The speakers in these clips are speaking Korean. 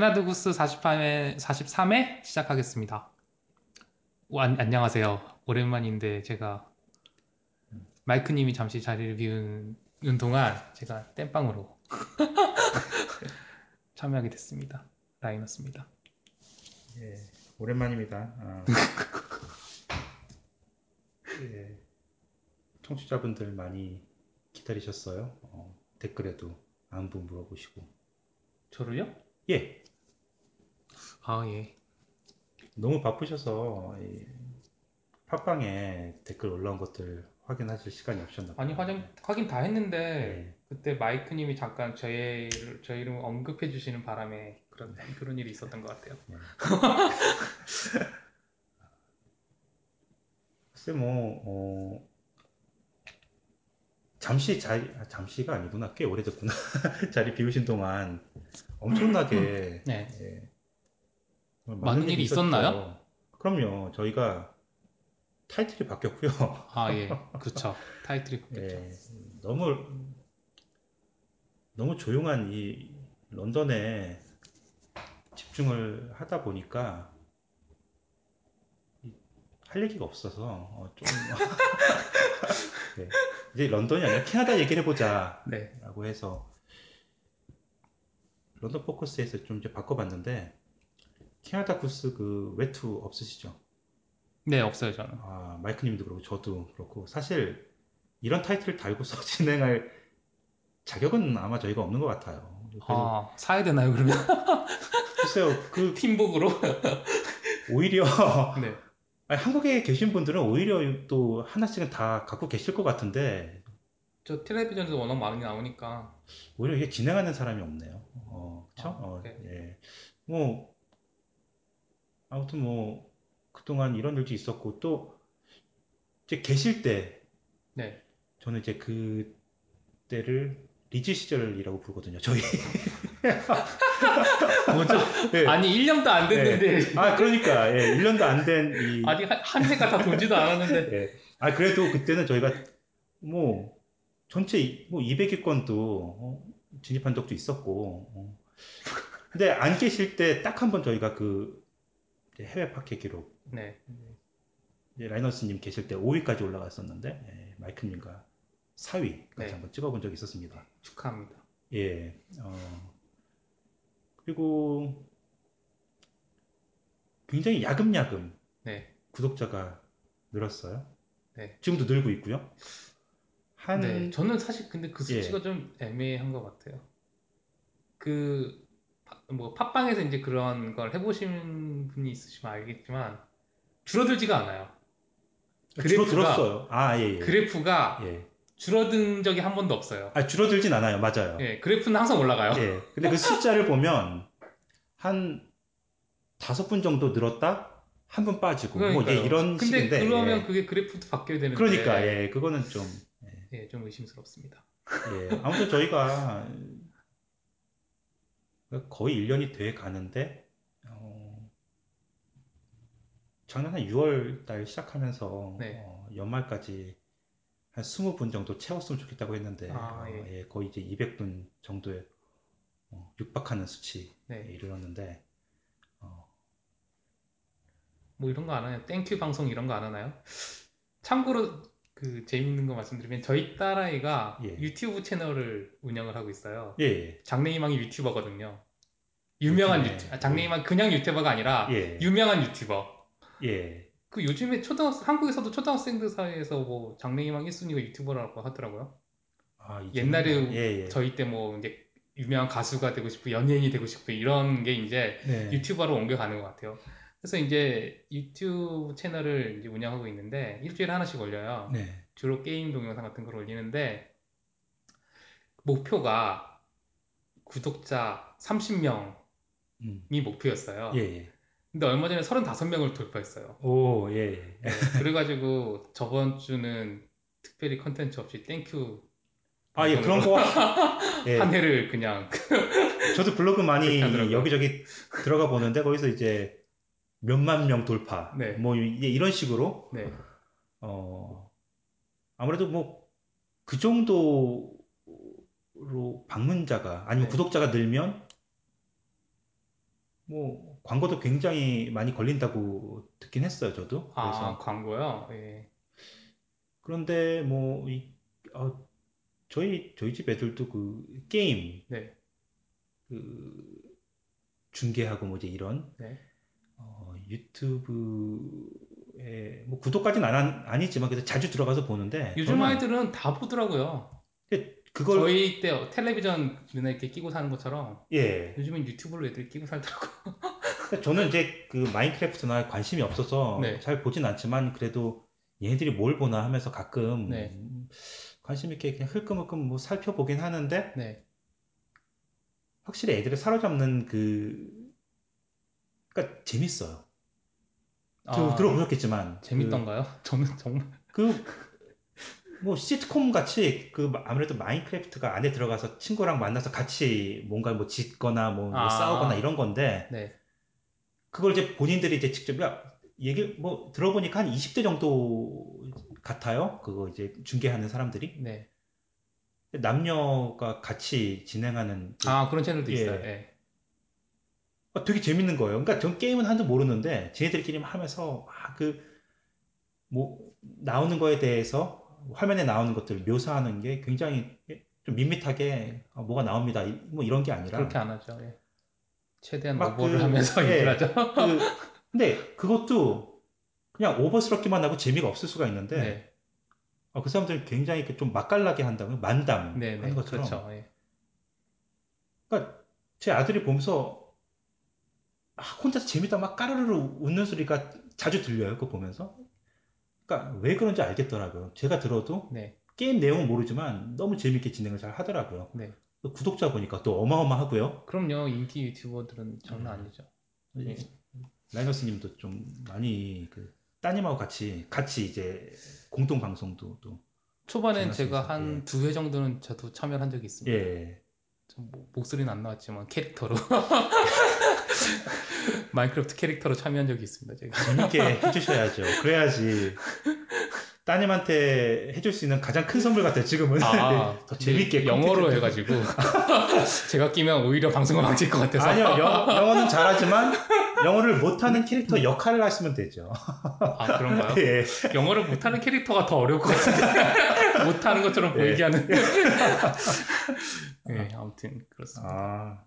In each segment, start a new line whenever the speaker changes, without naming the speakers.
네, 키나드구스 48회, 43회 시작하겠습니다. 오, 안, 안녕하세요. 오랜만인데 제가 마이크님이 잠시 자리를 비우는 동안 제가 땜빵으로 참여하게 됐습니다. 라이너스입니다.
예, 오랜만입니다. 아, 예, 청취자분들 많이 기다리셨어요. 어, 댓글에도 안부 물어보시고.
저를요?
예,
아, 예.
너무 바쁘셔서 이 팟빵에 댓글 올라온 것들 확인하실 시간이 없었나 봐요.
아니, 확인, 확인 다 했는데
예,
그때 마이크님이 잠깐 저의, 저 이름을 언급해 주시는 바람에 그런, 그런 일이 있었던 것 같아요.
글쎄 뭐 어, 잠시 자리 아, 잠시가 아니구나 꽤 오래됐구나 자리 비우신 동안 엄청나게
네.
예,
많은 일이. 있었나요?
그럼요 저희가 타이틀이 바뀌었고요
아, 예. 그쵸. 타이틀이 바뀌었죠.
예, 너무 너무 조용한 이 런던에 집중을 하다 보니까 이- 할 얘기가 없어서 어, 좀 네, 이제 런던이 아니라 캐나다 얘기를 해보자
네.
라고 해서 런던 포커스에서 좀 이제 바꿔봤는데 캐나다 구스 그 외투 없으시죠?
네, 없어요, 저는.
아, 마이크님도 그렇고 저도 그렇고 사실 이런 타이틀을 달고서 진행할 자격은 아마 저희가 없는 것 같아요.
아, 사야 되나요, 그러면?
글쎄요, 그
팀복으로?
오히려
네.
아니, 한국에 계신 분들은 오히려 또 하나씩은 다 갖고 계실 것 같은데
저 텔레비전에도 워낙 많이 나오니까.
오히려 이게 진행하는 사람이 없네요. 어, 그쵸?
아,
어,
네.
예. 뭐 아무튼 뭐 그동안 이런 일도 있었고 또 이제 계실 때
네.
저는 이제 그 때를 리즈 시절이라고 부르거든요. 저희.
뭐죠?
네.
아니, 1년도 안 됐는데.
아, 그러니까, 예, 1년도 안 된 이.
아니, 한, 한 해가 다 돌지도 않았는데.
예. 아, 그래도 그때는 저희가 뭐, 전체 이- 뭐 200위권도 어, 진입한 적도 있었고. 어. 근데 안 계실 때 딱 한 번 저희가 그 해외 파켓 기록,
네.
라이너스님 계실 때 5위까지 올라갔었는데, 예, 마이크님과 4위까지
네.
한번 찍어본 적이 있었습니다.
축하합니다.
예, 어, 그리고 굉장히 야금야금
네.
구독자가 늘었어요.
네.
지금도 늘고 있고요. 한,
네. 저는 사실 근데 그 수치가
예.
좀 애매한 것 같아요. 그, 파- 뭐, 팟빵에서 이제 그런 걸 해보신 분이 있으시면 알겠지만, 줄어들지가 않아요.
주로
그래프가-
들었어요. 아, 예, 예.
그래프가
예.
줄어든 적이 한 번도 없어요.
아, 줄어들진 않아요. 맞아요.
예, 그래프는 항상 올라가요.
예. 근데 그 숫자를 보면, 한, 다섯 분 정도 늘었다? 한 분 빠지고, 뭐,
그러니까요.
예, 이런
근데
식인데.
그러면
예.
그게 그래프도 바뀌어야 되는데.
그러니까, 예, 그거는 좀,
예, 좀 의심스럽습니다.
예. 아무튼 저희가, 거의 1년이 돼 가는데, 어, 작년 한 6월 달 시작하면서,
네.
어, 연말까지 한 20분 정도 채웠으면 좋겠다고 했는데,
아,
어,
예.
예, 거의 이제 200분 정도에 어, 육박하는 수치에
네.
이르렀는데, 어,
뭐 이런 거 안 하나요? thank you 방송 이런 거 안 하나요? 참고로 그 재밌는 거 말씀드리면 저희 딸아이가
예.
유튜브 채널을 운영을 하고 있어요.
예, 예.
장래희망이 유튜버거든요. 유명한 유튜, 아, 장래희망 그냥 유튜버가 아니라
예.
유명한 유튜버.
예.
그 요즘에 초등학생, 한국에서도 초등학생들 사이에서 뭐 장래희망 1순위가 유튜버라고 하더라고요.
아,
옛날에
예, 예.
저희 때 뭐 이제 유명한 가수가 되고 싶고 연예인이 되고 싶고 이런 게 이제
네.
유튜버로 옮겨가는 것 같아요. 그래서 이제 유튜브 채널을 이제 운영하고 있는데 일주일에 하나씩 올려요.
네.
주로 게임 동영상 같은 걸 올리는데 목표가 구독자 30명이
음.
목표였어요.
예, 예.
근데 얼마 전에 35명을 돌파했어요.
오, 예, 예.
네, 그래가지고 저번 주는 특별히 컨텐츠 없이 thank you
아, 예, 그런 거. 예.
한 해를 그냥
저도 블로그 많이. 여기저기 들어가 보는데 거기서 이제 몇만 명 돌파.
네.
뭐 이런 식으로
네,
어 아무래도 뭐 그 정도로 방문자가 아니면
네.
구독자가 늘면 뭐 광고도 굉장히 많이 걸린다고 듣긴 했어요, 저도.
아,
그래서
광고요? 예.
그런데 뭐 이, 어, 저희 저희 집 애들도 그 게임
네.
그 중계하고 뭐 이제 이런
네.
어, 유튜브에 뭐 구독까지는 안, 한- 아니지만 그래서 자주 들어가서 보는데
요즘 아이들은 다 보더라고요.
그걸
저희 때 텔레비전 눈에 이렇게 끼고 사는 것처럼
예
요즘엔 유튜브로 애들이 끼고 살더라고요.
근데 저는 이제 그 마인크래프트나 관심이 없어서
네.
잘 보진 않지만 그래도 얘네들이 뭘 보나 하면서 가끔
네.
음, 관심 있게 그냥 흘끔흘끔 뭐 살펴보긴 하는데
네.
확실히 애들을 사로잡는 그 그러니까 재밌어요. 저
아,
들어보셨겠지만
재밌던가요? 저는 정말
그 뭐 시트콤 같이 그 아무래도 마인크래프트가 안에 들어가서 친구랑 만나서 같이 뭔가 뭐 짓거나 뭐, 뭐
아.
싸우거나 이런 건데
네.
그걸 이제 본인들이 이제 직접 야 얘기 뭐 들어보니까 한 20대 정도 같아요. 그거 이제 중계하는 사람들이
네.
남녀가 같이 진행하는 그-
아, 그런 채널도
예.
있어요. 예.
아, 되게 재밌는 거예요. 그러니까 전 게임은 한줄 모르는데 쟤네들끼리 하면서 그뭐 나오는 거에 대해서 화면에 나오는 것들을 묘사하는 게 굉장히 좀 밋밋하게 아, 뭐가 나옵니다. 이- 뭐 이런 게 아니라
그렇게 안 하죠. 예. 최대한
막
오버를
그-
하면서
예.
얘기를 하죠.
그 근데 그것도 그냥 오버스럽기만 하고 재미가 없을 수가 있는데
네.
아, 그 사람들은 굉장히 그좀 맛깔나게 한다고 만담
네,
하는
네.
것처럼
그렇죠. 예.
그러니까 제 아들이 보면서 아, 혼자서 재밌다 막 까르르 웃는 소리가 자주 들려요. 그거 보면서. 그러니까 왜 그런지 알겠더라고요. 제가 들어도
네.
게임 내용은 모르지만 너무 재밌게 진행을 잘 하더라고요.
네.
또 구독자 보니까 또 어마어마하고요.
그럼요. 인기 유튜버들은 장난 아니죠. 예.
라이너스 님도 좀 많이 그 따님하고 같이 같이 이제 공동 방송도 또
초반엔 제가. 한
예.
두회 정도는 저도 참여를 한 적이 있습니다.
예.
좀 뭐- 목소리는 안 나왔지만 캐릭터로 마인크래프트 캐릭터로 참여한 적이 있습니다. 제가.
재밌게 해주셔야죠. 그래야지 따님한테 해줄 수 있는 가장 큰 선물 같아요. 지금은
아,
더 재밌게
영어로 해가지고 제가 끼면 오히려 방송을 망칠 것 같아서
아니요 영, 영어는 잘하지만 영어를 못하는 캐릭터 역할을 하시면 되죠.
아 그런가요?
예.
영어를 못하는 캐릭터가 더 어려울 것 같은데 못하는 것처럼
예.
보이게 하는 네 아무튼 그렇습니다.
아.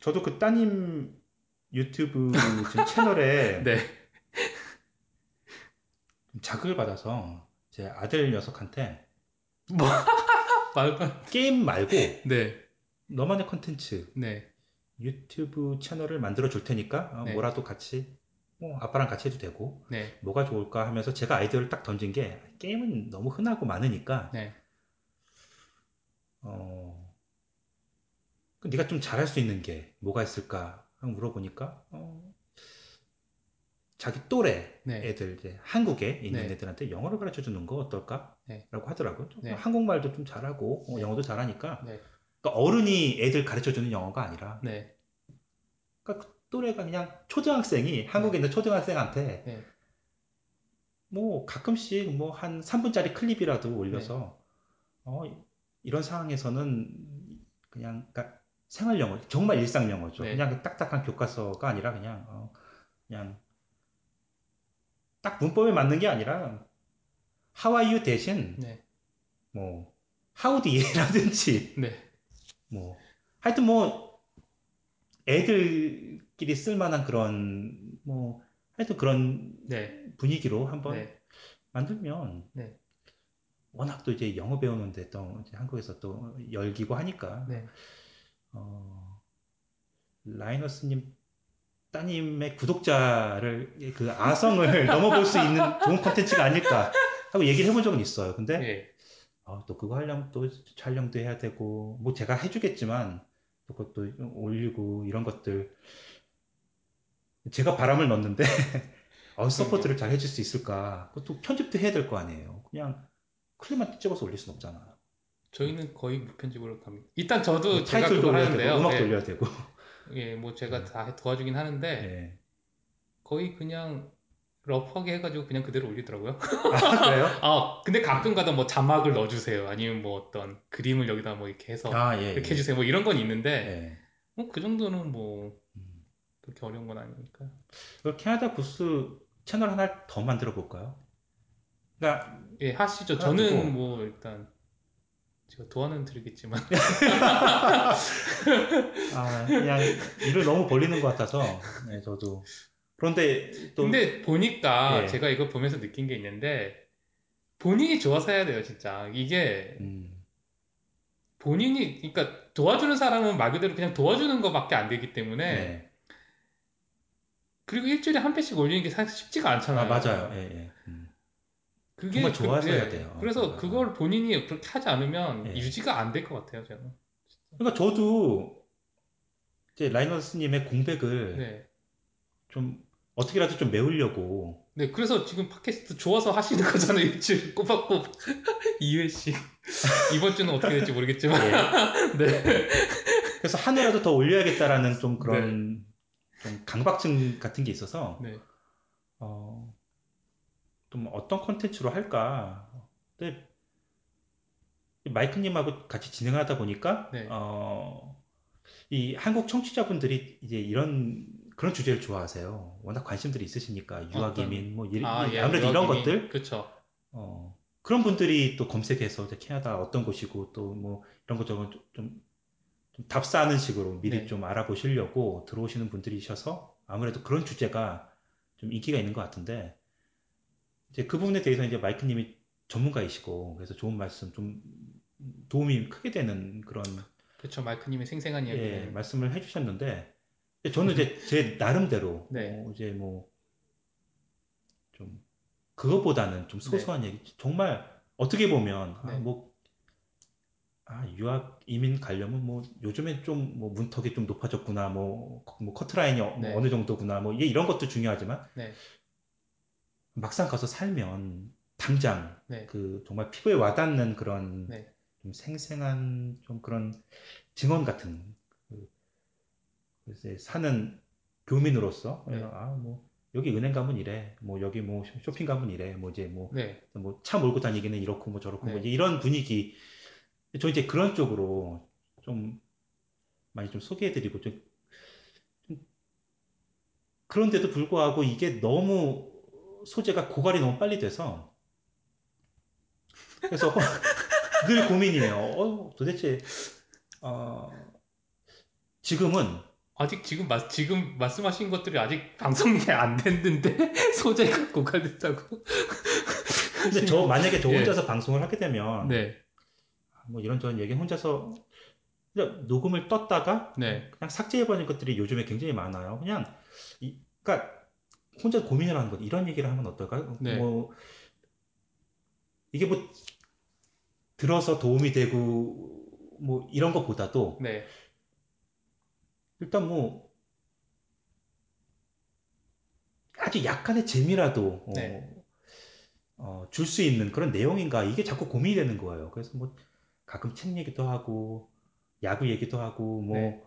저도 그 따님 유튜브 채널에
네.
좀 자극을 받아서 제 아들 녀석한테
안-
게임 말고
네.
너만의 컨텐츠
네,
유튜브 채널을 만들어 줄 테니까 어,
네.
뭐라도 같이 뭐 아빠랑 같이 해도 되고
네,
뭐가 좋을까 하면서 제가 아이디어를 딱 던진 게 게임은 너무 흔하고 많으니까
네,
어그 네가 좀 잘할 수 있는 게 뭐가 있을까 하고 물어보니까 어, 자기 또래
네.
애들 이제 한국에 있는
네.
애들한테 영어를 가르쳐 주는 거 어떨까?
네.
라고 하더라고요. 좀
네.
한국말도 좀 잘하고 어,
네.
영어도 잘하니까
네,
그러니까 어른이 애들 가르쳐 주는 영어가 아니라
네,
그러니까 그 또래가 그냥 초등학생이 한국에 있는 초등학생한테
네.
뭐 가끔씩 뭐 한 3분짜리 클립이라도 올려서 어 이런 상황에서는 그냥 그러니까 생활 영어 정말 일상 영어죠.
네.
그냥 그 딱딱한 교과서가 아니라 그냥 어, 그냥 딱 문법에 맞는 게 아니라 How are you 대신
네,
뭐 Howdy라든지
네,
뭐 하여튼 뭐 애들끼리 쓸만한 그런 뭐 하여튼 그런
네,
분위기로 한번
네,
만들면
네.
워낙 또 이제 영어 배우는데 또 한국에서 또 열기고 하니까
네.
어, 라이너스님 따님의 구독자를 그 아성을 넘어볼 수 있는 좋은 컨텐츠가 아닐까 하고 얘기를 해본 적은 있어요. 근데
예.
아, 또 그거 하려면 또 촬영도 해야 되고 뭐 제가 해주겠지만 또 그것도 올리고 이런 것들 제가 바람을 넣는데 어, support를 잘 해줄 수 있을까? 그것도 편집도 해야 될 거 아니에요. 그냥 클립만 찍어서 올릴 순 없잖아요.
저희는 거의 무편집으로 갑니다. 일단 저도
뭐
제가 그걸 하는데요.
되고 음악도
예,
올려야 되고.
예, 뭐 제가 다 도와주긴 하는데
예.
거의 그냥 러프하게 해가지고 그냥 그대로 올리더라고요.
아 그래요?
아, 근데 가끔 가다 뭐 자막을 넣어주세요. 아니면 뭐 어떤 그림을 여기다 뭐 이렇게 해서
아 예.
이렇게
예.
해주세요. 뭐 이런 건 있는데
예.
뭐그 정도는 뭐
음.
그렇게 어려운 건 아니니까.
그 캐나다 구스 채널 하나 더 만들어 볼까요? 그러니까
예, 하시죠. 저는
두고.
뭐 일단 제가 도와는 드리겠지만
아, 그냥 일을 너무 벌리는 것 같아서 네, 저도 그런데 또
근데 보니까
예.
제가 이거 보면서 느낀 게 있는데 본인이 좋아서 해야 돼요, 진짜. 이게
음,
본인이 그러니까 도와주는 사람은 말 그대로 그냥 도와주는 것밖에 안 되기 때문에
네.
그리고 일주일에 한 편씩 올리는 게 사실 쉽지가
아,
않잖아요.
맞아요. 예, 예. 음.
그게
정말 좋아서
그- 예.
해야 돼요.
그래서
그러니까.
그걸 본인이 그렇게 하지 않으면
예.
유지가 안 될 것 같아요, 저는.
그러니까 저도 이제 라이너스님의 공백을
네.
좀 어떻게라도 좀 메우려고
네, 그래서 지금 팟캐스트 좋아서 하시는 거잖아요, 일주일 꼬박꼬박 2회씩. 이번 주는 어떻게 될지 모르겠지만.
예.
네.
그래서 한 회라도 더 올려야겠다라는 좀 그런 좀 강박증 같은 게 있어서
네.
어, 좀 어떤 콘텐츠로 할까? 근데 마이크님하고 같이 진행하다 보니까
네.
어, 이 한국 청취자분들이 이제 이런 그런 주제를 좋아하세요. 워낙 관심들이 있으시니까 유학 이민 뭐 이,
아,
이-
예.
아무래도 이런
유학이민.
것들
그쵸.
어, 그런 분들이 또 검색해서 이제 캐나다 어떤 곳이고 또 뭐 이런 것저것 좀, 좀, 좀 답사하는 식으로 미리
네.
좀 알아보시려고 들어오시는 분들이셔서 아무래도 그런 주제가 좀 인기가 있는 것 같은데 이제 그 부분에 대해서 이제 마이크님이 전문가이시고 그래서 좋은 말씀 좀 도움이 크게 되는 그런
그쵸. 마이크님의 생생한
예,
이야기는.
말씀을 해주셨는데 저는 이제 제 나름대로
네.
뭐 이제 뭐 좀 그것보다는 좀 소소한 얘기 정말 어떻게 보면 아,
네.
뭐 아, 유학 이민 가려면 뭐 요즘엔 좀뭐 문턱이 좀 높아졌구나 뭐, 거- 뭐 커트라인이 어,
네.
느 정도구나 뭐 이런 것도 중요하지만
네.
막상 가서 살면 당장
네.
그 정말 피부에 와닿는 그런
네.
좀 생생한 좀 그런 증언 같은 그, 글쎄 사는 교민으로서
네.
아뭐 여기 은행 가면 이래 뭐 여기 뭐 쇼핑 가면 이래 뭐 이제 뭐
네.
뭐차 몰고 다니기는 이렇고 뭐 저렇고 뭐
네.
이런 분위기 저 이제 그런 쪽으로 좀 많이 좀 소개해드리고 좀, 좀 그런데도 불구하고 이게 너무 소재가 고갈이 너무 빨리 돼서 그래서 늘 고민이에요. 어, 도대체 어, 지금은
아직 지금 마, 지금 말씀하신 것들이 아직 방송이 안 됐는데 소재가 고갈됐다고.
근데 저 만약에 저
예.
혼자서 방송을 하게 되면
네.
뭐 이런저런 얘기 혼자서 그냥 녹음을 떴다가
네.
그냥 삭제해버리는 것들이 요즘에 굉장히 많아요. 그냥 이, 그러니까 혼자 고민을 하는 것 이런 얘기를 하면 어떨까요?
네.
뭐 이게 뭐 들어서 도움이 되고 뭐 이런 것보다도
네.
일단 뭐 아주 약간의 재미라도
네.
줄수 있는 그런 내용인가 이게 자꾸 고민이 되는 거예요. 그래서 뭐 가끔 책 얘기도 하고 야구 얘기도 하고 뭐
네.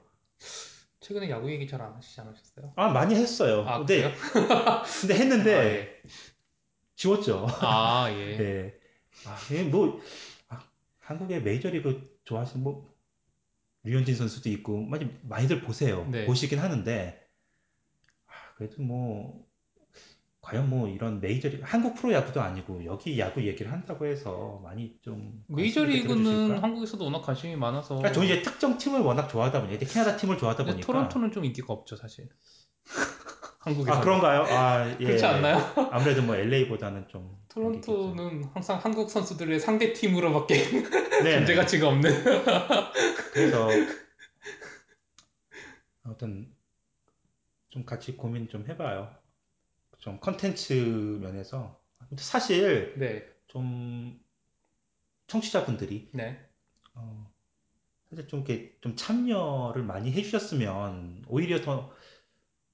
최근에 야구 얘기 잘 안 하시지 않으셨어요?
아, 많이 했어요.
아,
근데,
그래요?
근데 했는데,
아, 예.
지웠죠.
아, 예.
예. 아, 이게 뭐, 아, 한국의 메이저리그 좋아하시는 뭐, 류현진 선수도 있고, 많이, 많이들 보세요.
네.
보시긴 하는데, 아, 그래도 뭐, 과연 뭐 이런 메이저리그, 한국 프로야구도 아니고, 여기 야구 얘기를 한다고 해서 많이 좀.
메이저리그는? 한국에서도 워낙 관심이 많아서.
그러니까 저는 이제 특정 팀을 워낙 좋아하다 보니까, 캐나다 팀을 좋아하다 보니까.
토론토는 좀 인기가 없죠, 사실. 한국에서.
아, 그런가요? 아, 예.
그렇지 않나요?
아무래도 뭐 LA보다는 좀.
토론토는 항상 한국 선수들의 상대 팀으로밖에
네,
존재 가치가 없는.
그래서 아무튼 좀 같이 고민 좀 해봐요. 좀 컨텐츠 면에서 사실
네,
좀 청취자분들이
네,
어, 사실 좀 이렇게 좀 참여를 많이 해주셨으면 오히려 더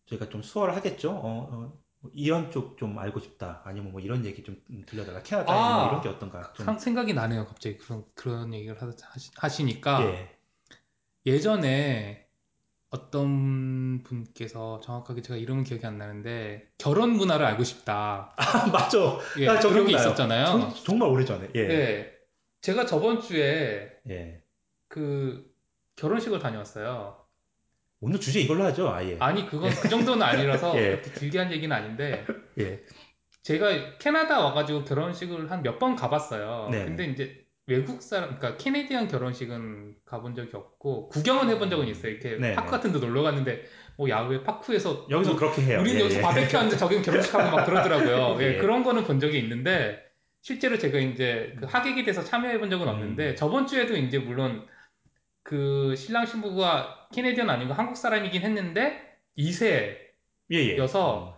저희가 좀 수월을 하겠죠. 어, 어, 뭐 이런 쪽 좀 알고 싶다. 아니면 뭐 이런 얘기 좀 들려달라. 캐나다
아,
뭐 이런 게 어떤가. 좀
상- 생각이 나네요, 갑자기 그런 그런 얘기를 하- 하시, 하시니까
예.
예전에 어떤 분께서 정확하게 제가 이름은 기억이 안 나는데 결혼 문화를 알고 싶다.
아, 맞죠.
예,
아, 저
그런 게. 있었잖아요.
정, 정말 오래 전에. 예.
네, 제가 저번 주에
예.
그 결혼식을 다녀왔어요.
오늘 주제 이걸로 하죠, 아예.
아니 그건 그 정도는 아니라서
예.
그렇게 길게 한 얘기는 아닌데
예.
제가 캐나다 와가지고 결혼식을 한 몇 번 가봤어요.
네.
근데 이제 외국 사람, 그러니까 캐네디안 결혼식은 가본 적이 없고 구경은 해본 적은 있어요. 이렇게
네,
파크
네.
같은 데 놀러 갔는데 뭐 야외 파크에서
여기서
뭐
그렇게 해요.
우리는
예,
여기서
예.
바베큐 하는데 저기는 결혼식 하고 막 그러더라고요. 예,
예.
그런 거는 본 적이 있는데 실제로 제가 이제 그 하객이 돼서 참여해 본 적은
음.
없는데 저번 주에도 이제 물론 그 신랑 신부가 캐네디언 아니고 한국 사람이긴 했는데 2세
예, 예.
여서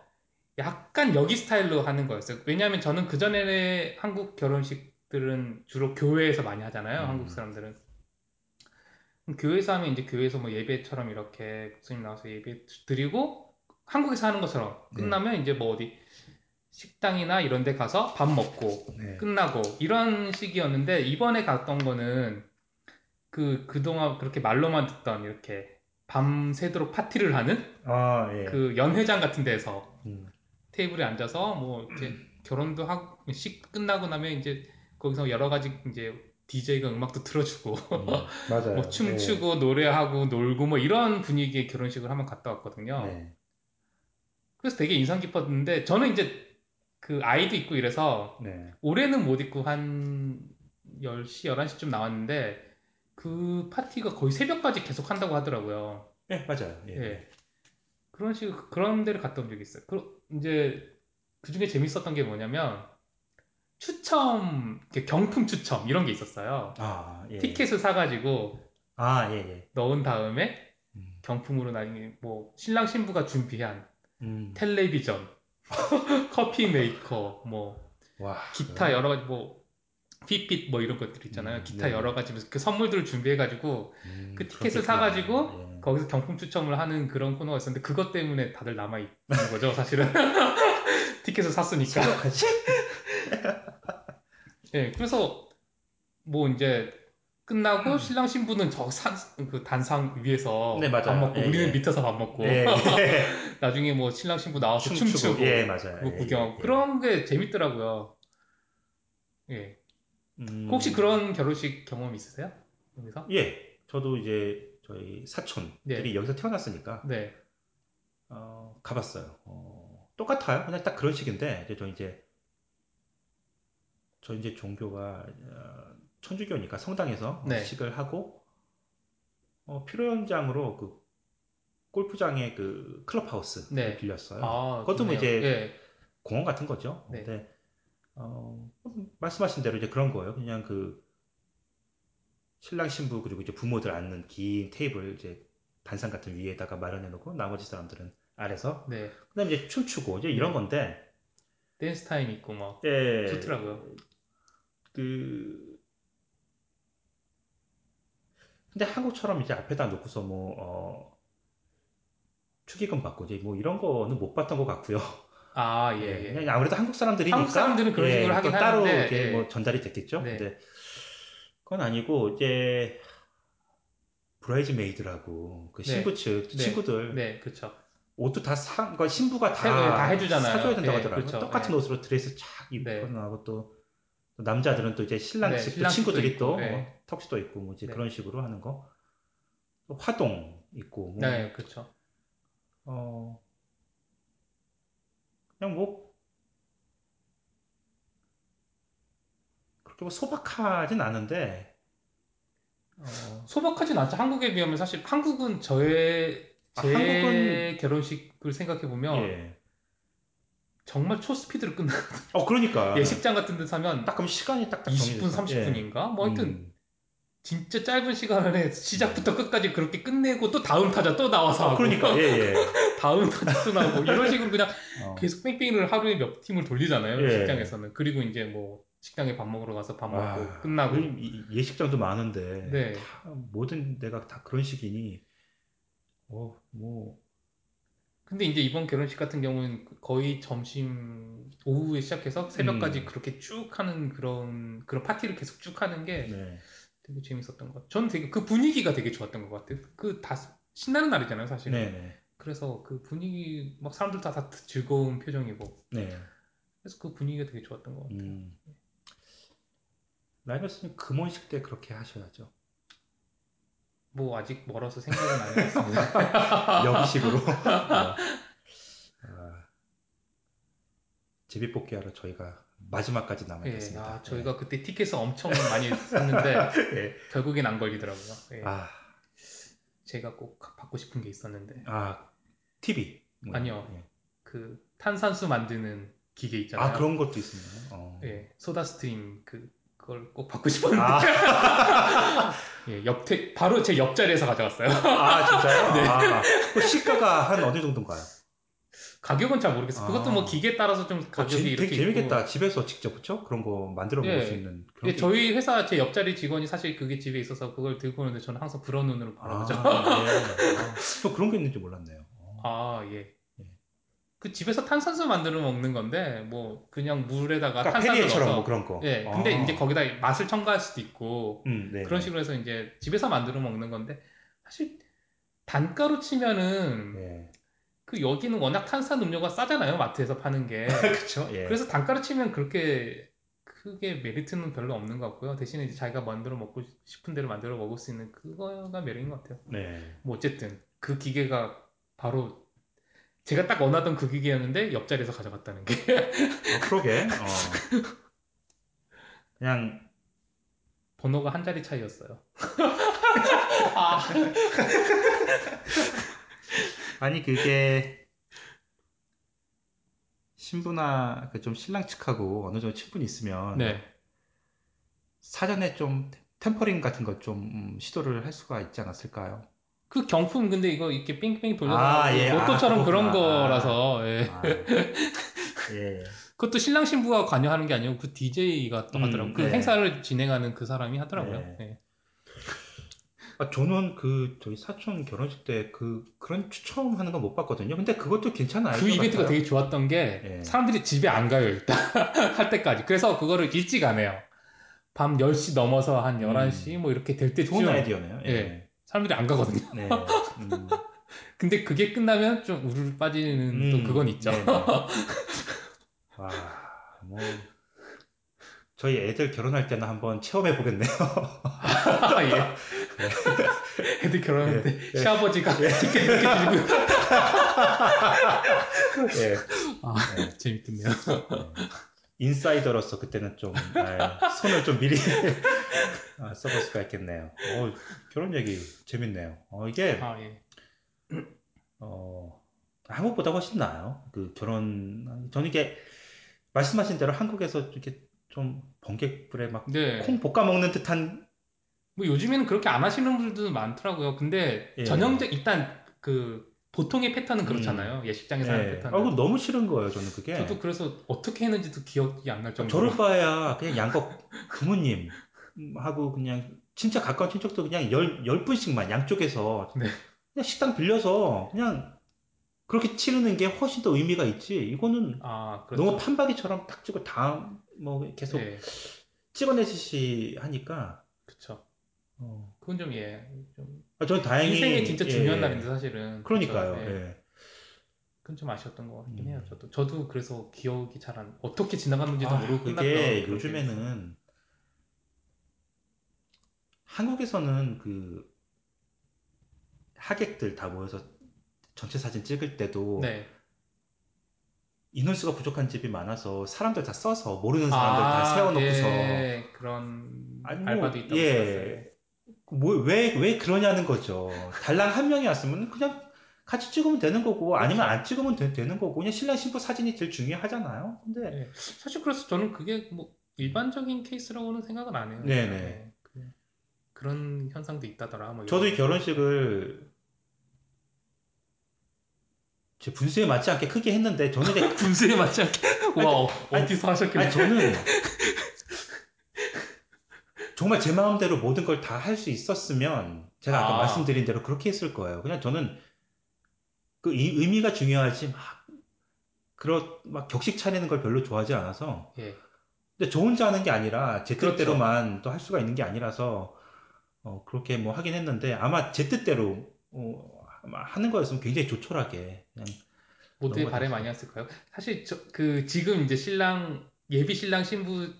약간 여기 스타일로 하는 거였어요. 왜냐하면 저는 그 전에 한국 결혼식 들은 주로 교회에서 많이 하잖아요.
음.
한국 사람들은. 교회에서 하면 이제 교회에서 뭐 예배처럼 이렇게 목사님 나와서 예배 드리고 한국에서 하는 것처럼
네.
끝나면 이제 뭐 어디 식당이나 이런 데 가서 밥 먹고
네.
끝나고 이런 식이었는데 이번에 갔던 거는 그 그동안 그렇게 말로만 듣던 이렇게 밤새도록 파티를 하는
아, 예.
그 연회장 같은 데서
음.
테이블에 앉아서 뭐 이렇게 결혼도 하고 식 끝나고 나면 이제 거기서 여러 가지 이제 DJ가 음악도 틀어주고
음, 맞아요.
뭐 춤추고 노래하고 놀고 뭐 이런 분위기의 결혼식을 한번 갔다
예.
왔거든요.
네.
그래서 되게 인상 깊었는데 저는 이제 그 아이도 있고 이래서
네.
올해는 못 입고 한 10시, 11시쯤 나왔는데 그 파티가 거의 새벽까지 계속 한다고 하더라고요.
네, 맞아요. 예.
예. 그런 식 그런 데를 갔다 온 적이 있어요. 그 이제 그 중에 재밌었던 게 뭐냐면 추첨 경품 추첨 이런 게 있었어요.
아, 예.
티켓을 사가지고
아, 예, 예.
넣은 다음에
음.
경품으로 나중에 뭐 신랑 신부가 준비한
음.
텔레비전, 커피 메이커, 뭐
와.
기타 여러 가지 뭐 Fitbit 뭐 이런 것들 있잖아요.
음,
기타
네.
여러 가지 그 선물들을 준비해가지고
음,
그 티켓을
그렇겠구나.
사가지고
예.
거기서 경품 추첨을 하는 그런 코너가 있었는데 그것 때문에 다들 남아 있는 거죠, 사실은. 티켓을 샀으니까. 예, 그래서 뭐 이제 끝나고 신랑 신부는 저 산 그 단상 위에서
네, 맞아요.
밥 먹고
예,
우리는
예.
밑에서 밥 먹고
예, 예.
나중에 뭐 신랑 신부 나와서
춤추고.
춤추고
예, 맞아요.
그거
예,
구경하고
예.
그런 게 재밌더라고요. 예.
음.
혹시 그런 결혼식 경험 있으세요? 여기서?
예. 저도 이제 저희 사촌들이
네.
여기서 태어났으니까
네.
어, 가봤어요. 어, 똑같아요. 그냥 딱 그런 식인데 이제 저 이제 저 이제 종교가 어, 천주교니까 성당에서
네.
식을 하고 어, 피로연장으로 그 골프장의 그 클럽하우스
네.
빌렸어요.
아,
그것도 뭐. 이제
예.
공원 같은 거죠.
네.
근데 어, 말씀하신 대로 이제 그런 거예요. 그냥 그 신랑 신부 그리고 이제 부모들 앉는 긴 테이블 이제 단상 같은 위에다가 마련해 놓고 나머지 사람들은 아래서
네.
그다음에 이제 춤추고 이제 이런
네.
건데
댄스 타임 있고 막
예,
좋더라고요.
그 근데 한국처럼 이제 앞에다 놓고서 뭐 어, 축의금 받고 이제 뭐 이런 거는 못 봤던 것 같고요.
아,
예,
예, 예.
그냥 아무래도 한국 사람들이니까
한국 사람들은 그런 식으로
또
하긴
따로
하는데,
이게
예.
뭐 전달이 됐겠죠.
네.
근데 그건 아니고 이제 bridesmaid라고 그
네.
신부 측
네.
친구들
네, 그렇죠.
옷도 다 사, 그러니까 신부가 다,
해- 다 해주잖아요.
사줘야 된다고
예,
하더라고요. 똑같은
예.
옷으로 드레스
네.
나고 또, 또 남자들은 또 이제 신랑
네,
측
신랑
친구들이 또
예.
어, 턱시도 있고 뭐 이제
네.
그런 식으로 하는 거. 또 화동 있고 뭐
네, 그렇죠.
어 그냥 뭐 그렇게 뭐 소박하진 않은데 어,
소박하진 않죠. 한국에 비하면 사실 한국은 저의
아,
제
한국은-
결혼식을 생각해 보면
예.
정말 초스피드로 끝나.
어 그러니까
예식장 같은 데 사면
딱 그럼 시간이 딱딱
20분,
정해져 있어.
30분인가? 뭐 하여튼
음.
진짜 짧은 시간 안에 시작부터 끝까지 그렇게 끝내고 또 다음 타자 또 나와서
어,
하고
그러니까 예 예.
다음 타자 또 나오고 이런 식으로 그냥
어.
계속 뺑뺑이를 하루에 몇 팀을 돌리잖아요.
예.
식장에서는. 그리고 이제 뭐 식당에 밥 먹으러 가서 밥 먹고
아,
끝나고
예식장도 많은데
네.
다 모든 데가 다 그런 식이니 어, 뭐
근데 이제 이번 결혼식 같은 경우는 거의 점심 오후에 시작해서 새벽까지
음.
그렇게 쭉 하는 그런 그런 파티를 계속 쭉 하는 게
네.
되게 재밌었던 것 같아요. 저는 되게 그 분위기가 되게 좋았던 것 같아요. 그 다 신나는 날이잖아요, 사실은.
네, 네.
그래서 그 분위기 막 사람들 다, 다 즐거운 표정이고
네.
그래서 그 분위기가 되게 좋았던 것 같아요.
음. 라이너스님 금혼식 때 그렇게 하셔야죠.
뭐 아직 멀어서 생각은 안 해봤습니다.
여기식으로. 어. 아, 제비뽑기 하러 저희가 마지막까지 남아
예,
있겠습니다.
아, 저희가 그때 티켓을 엄청 많이 샀는데
예.
결국엔 안 걸리더라고요. 예,
아,
제가 꼭 받고 싶은 게 있었는데
아, TV. 뭐,
아니요.
예.
그 탄산수 만드는 기계 있잖아요.
아, 그런 것도 있었나요? 어.
예, SodaStream 그 그걸 꼭 받고 싶었는데
아,
예, 옆에 바로 제 옆자리에서 가져갔어요.
아, 진짜요?
네.
아, 그 시가가 한 어느 정도인가요?
가격은 잘 모르겠어요. 그것도
아.
뭐 기계에 따라서 좀
어,
가격이
재-
이렇게
되게 재밌겠다.
있고.
집에서 직접 그쵸? 그런 거 만들어 먹을
예.
수 있는 그런
예, 저희 회사 제 옆자리 직원이 사실 그게 집에 있어서 그걸 들고 오는데 저는 항상 부러운 눈으로
아,
바라보죠.
예. 아, 저 그런 게 있는지 몰랐네요. 어.
아, 예.
예.
그 집에서 탄산수 만들어 먹는 건데 뭐 그냥 물에다가
그러니까
탄산을
페리에처럼
넣어서
뭐 그런 거.
예. 근데
아.
이제 거기다 맛을 첨가할 수도 있고
음, 네.
그런 식으로 해서 이제 집에서 만들어 먹는 건데 사실 단가로 치면은
예.
그 여기는 워낙 탄산 음료가 싸잖아요 마트에서 파는 게
그렇죠. 예.
그래서 단가로 치면 그렇게 크게 메리트는 별로 없는 것 같고요 대신에 이제 자기가 만들어 먹고 싶은 대로 만들어 먹을 수 있는 그거가 매력인 것 같아요
네.
뭐 어쨌든 그 기계가 바로 제가 딱 원하던 그 기계였는데 옆자리에서 가져갔다는 게
어, 그러게. 어. 그냥
번호가 한 자리 차이였어요 아,
아니 그게 신부나 그 좀 신랑 측하고 어느 정도 친분이 있으면
네
사전에 좀 템퍼링 같은 것 좀 시도를 할 수가 있지 않았을까요?
그 경품 근데 이거 이렇게 뺑뺑이 돌려서
아, 예.
로또처럼
아,
그런. 거라서 예.
아, 예.
그것도 신랑 신부가 관여하는 게 아니고 그 DJ가 또
음,
하더라고요. 그
네.
행사를 진행하는 그 사람이 하더라고요.
네.
예.
아, 저는 그 저희 사촌 결혼식 때 그 그런 추첨 하는 거 못 봤거든요. 근데 그것도 괜찮아요.
그 이벤트가 되게 좋았던 게
예.
사람들이 집에 안 가요 일단 할 때까지. 그래서 그거를 일찍 안 해요. 밤 10시 넘어서 한 11시 뭐 이렇게 될 때쯤
좋은 아이디어네요. 예.
예. 사람들이 안 가거든요.
네. 음,
근데 그게 끝나면 좀 우르르 빠지는 또
음,
그건 있죠.
네네. 와, 뭐 저희 애들 결혼할 때는 한번 체험해 보겠네요.
아, 예. 애들 결혼할 때
예.
시아버지가 티켓 이렇게 들고
예.
아,
네.
재밌겠네요.
인사이더로서 그때는 좀 아, 손을 좀 미리 아, 써볼 수가 있겠네요. 어, 결혼 얘기 재밌네요. 어, 이게
아, 예.
어, 한국보다 훨씬 나아요. 그 결혼 저는 이게 말씀하신 대로 한국에서 이렇게 좀 번개불에 막
네.
콩 볶아 먹는 듯한
뭐 요즘에는 그렇게 안 하시는 분들도 많더라고요. 근데
예.
전형적 일단 그 보통의 패턴은 그렇잖아요. 예식장에서 하는
예.
패턴.
아, 그거 너무 싫은 거예요, 저는 그게.
저도 그래서 어떻게 했는지도 기억이 안 날 정도로.
저럴 바에야 그냥 양껏 부모님 하고 그냥 진짜 가까운 친척도 그냥 열, 열 분씩만 양쪽에서
네.
그냥 식당 빌려서 그냥 그렇게 치르는 게 훨씬 더 의미가 있지. 이거는
아, 그렇죠.
너무 판박이처럼 딱 찍고 다음 뭐 계속
예,
찍어내듯이 하니까
그쵸.
어.
그건 좀 예, 좀
아, 저는 다행히
인생에 진짜
예,
중요한 날인데 사실은.
그러니까요.
예.
예.
그건 좀 아쉬웠던 것 같긴
음.
해요. 저도 저도 그래서 기억이 잘 안 어떻게 지나갔는지도
아,
모르고 그런
요즘에는 한국에서는 그 하객들 다 모여서 전체 사진 찍을 때도
네.
인원수가 부족한 집이 많아서 사람들 다 써서 모르는 사람들 다 세워놓고서
예, 그런
아니, 뭐,
알바도 있다고
예.
들었어요.
뭐왜왜 왜 그러냐는 거죠. 달랑 한 명이 왔으면 그냥 같이 찍으면 되는 거고 아니면. 안 찍으면 되, 는 거고 그냥 신랑 신부 사진이 제일 중요하잖아요. 근데
예. 사실 그래서 저는 그게 뭐 일반적인 케이스라고는 생각은 안 해요.
네네.
예, 그, 그런 현상도 있다더라. 뭐
저도 이. 결혼식을 제 분수에 맞지 않게 크게 했는데 저는
분수에 맞지 않게 와 어, 어디서 하셨길래
아니 저는 정말 제 마음대로 모든 걸 다 할 수 있었으면 제가 아까
아.
말씀드린 대로 그렇게 했을 거예요. 그냥 저는 그 이- 의미가 중요하지 막 그런 막 격식 차리는 걸 별로 좋아하지 않아서
예.
근데 저 혼자 하는 게 아니라 제
그렇죠.
뜻대로만 또할 수가 있는 게 아니라서 어, 그렇게 뭐 하긴 했는데 아마 제 뜻대로 어, 아마 하는 거였으면 굉장히 조촐하게 그냥
모두의 바램. 아니었을까요? 사실 저 그 지금 이제 신랑 예비 신랑 신부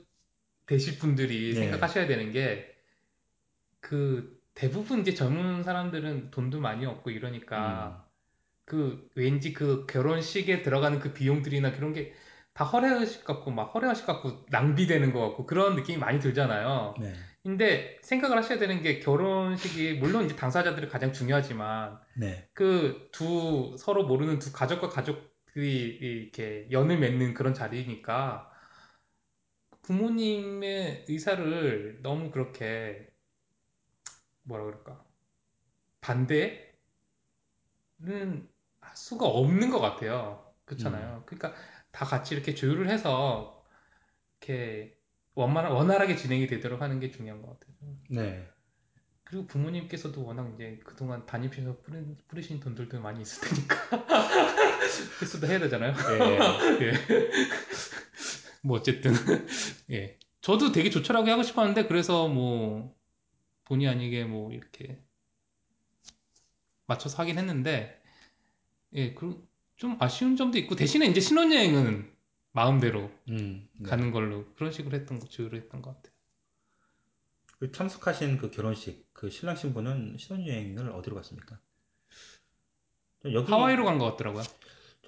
되실 분들이
네.
생각하셔야 되는 게 그 대부분 이제 젊은 사람들은 돈도 많이 없고 이러니까 그 왠지 그 결혼식에 들어가는 그 비용들이나 그런 게 다 허례허식 같고 막 허례허식 같고 낭비되는 것 같고 그런 느낌이 많이 들잖아요.
네.
근데 생각을 하셔야 되는 게 결혼식이 물론 이제 당사자들이 가장 중요하지만
네.
그두 서로 모르는 두 가족과 가족들이 이렇게 연을 맺는 그런 자리니까 부모님의 의사를 너무 그렇게 뭐라 그럴까 반대는 할 수가 없는 것 같아요. 그렇잖아요. 그러니까 다 같이 이렇게 조율을 해서 이렇게 원만 원활하게 진행이 되도록 하는 게 중요한 것 같아요.
네.
그리고 부모님께서도 워낙 이제 그동안 담임해서 뿌린, 뿌리 신 돈들도 많이 있을 테니까 횟수도 해야 되잖아요.
예.
예. 뭐 어쨌든 예. 저도 되게 조촐하게 하고 싶었는데 그래서 뭐 본의 아니게 뭐 이렇게 맞춰서 하긴 했는데 예, 그좀 아쉬운 점도 있고 대신에 이제 신혼여행은 마음대로
음. 네.
가는 걸로 그런 식으로 했던 거 조율을 했던 것 같아요.
그 참석하신 그 결혼식 그 신랑 신부는 신혼여행을 어디로 갔습니까? 좀 여기
하와이로 간 것 같더라고요.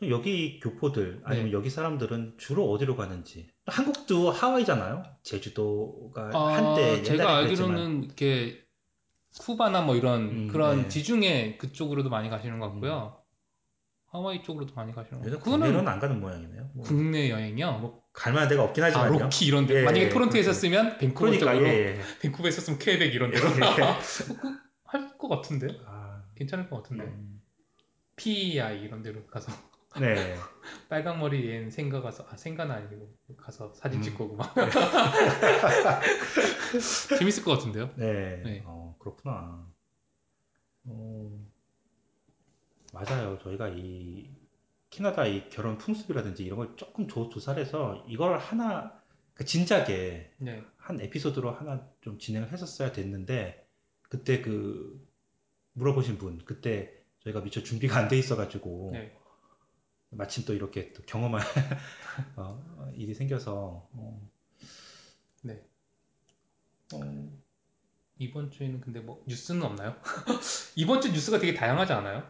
좀 여기 교포들 아니면
네.
여기 사람들은 주로 어디로 가는지 한국도 하와이잖아요. 제주도가
아,
한때
제가 알기로는 이렇게 쿠바나 뭐 이런
음,
그런
네.
지중해 그쪽으로도 많이 가시는 것 같고요. 하와이 쪽으로도 많이 가시는 것
요새
같고.
국내로는
그거는
안 가는 모양이네요. 뭐,
국내 여행이요.
뭐 갈만한 데가 없긴
아,
하지만요.
로키 이런 데.
예,
만약에
예,
토론토에
그렇죠.
있었으면 밴쿠버
그러니까
쪽으로.
예, 예.
밴쿠버에 있었으면 퀘벡 이런 데로. 할것 같은데?
아,
괜찮을 것 같은데.
음,
PEI 이런 데로 가서.
네.
빨강 머리 얜 생가 가서, 아, 생가는 아니고, 가서 사진
음.
찍고 막. 재밌을 것 같은데요?
네.
네.
어, 그렇구나. 어, 맞아요. 저희가 이 캐나다 이 결혼 풍습이라든지 이런 걸 조금 조, 조사를 해서 이걸 하나 그 진작에
네.
한 에피소드로 하나 좀 진행을 했었어야 됐는데 그때 그 물어보신 분 그때 저희가 미처 준비가 안 돼 있어가지고
네.
마침 또 이렇게 또 경험할 어, 일이 생겨서 어,
네.
어,
이번 주에는 근데 뭐, 뉴스는 없나요? 이번 주 뉴스가 되게 다양하지 않아요?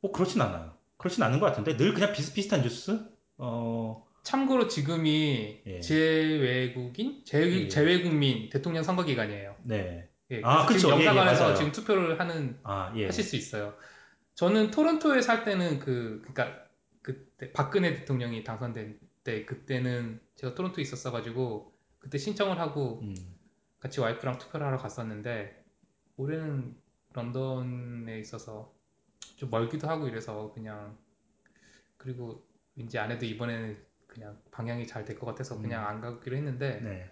뭐 그렇진 않아요. 그렇진 않은 것 같은데 늘 그냥 비슷비슷한 뉴스? 어,
참고로 지금이
예.
재외국인? 재,
예.
재외국민 대통령 선거 기간이에요.
네.
예,
아,
지금
그쵸. 예, 예,
영사관에서. 지금 투표를 하는
아, 예.
하실 수 있어요. 저는 토론토에 살 때는 그 그러니까 그때 박근혜 대통령이 당선된 때 그때는 제가 토론토에 있었어가지고 그때 신청을 하고
음,
같이 와이프랑 투표를 하러 갔었는데 올해는 런던에 있어서 좀 멀기도 하고 이래서 그냥 그리고 왠지 안 해도 이번에는 그냥 방향이 잘 될 것 같아서 그냥
음.
안 가기로 했는데
네.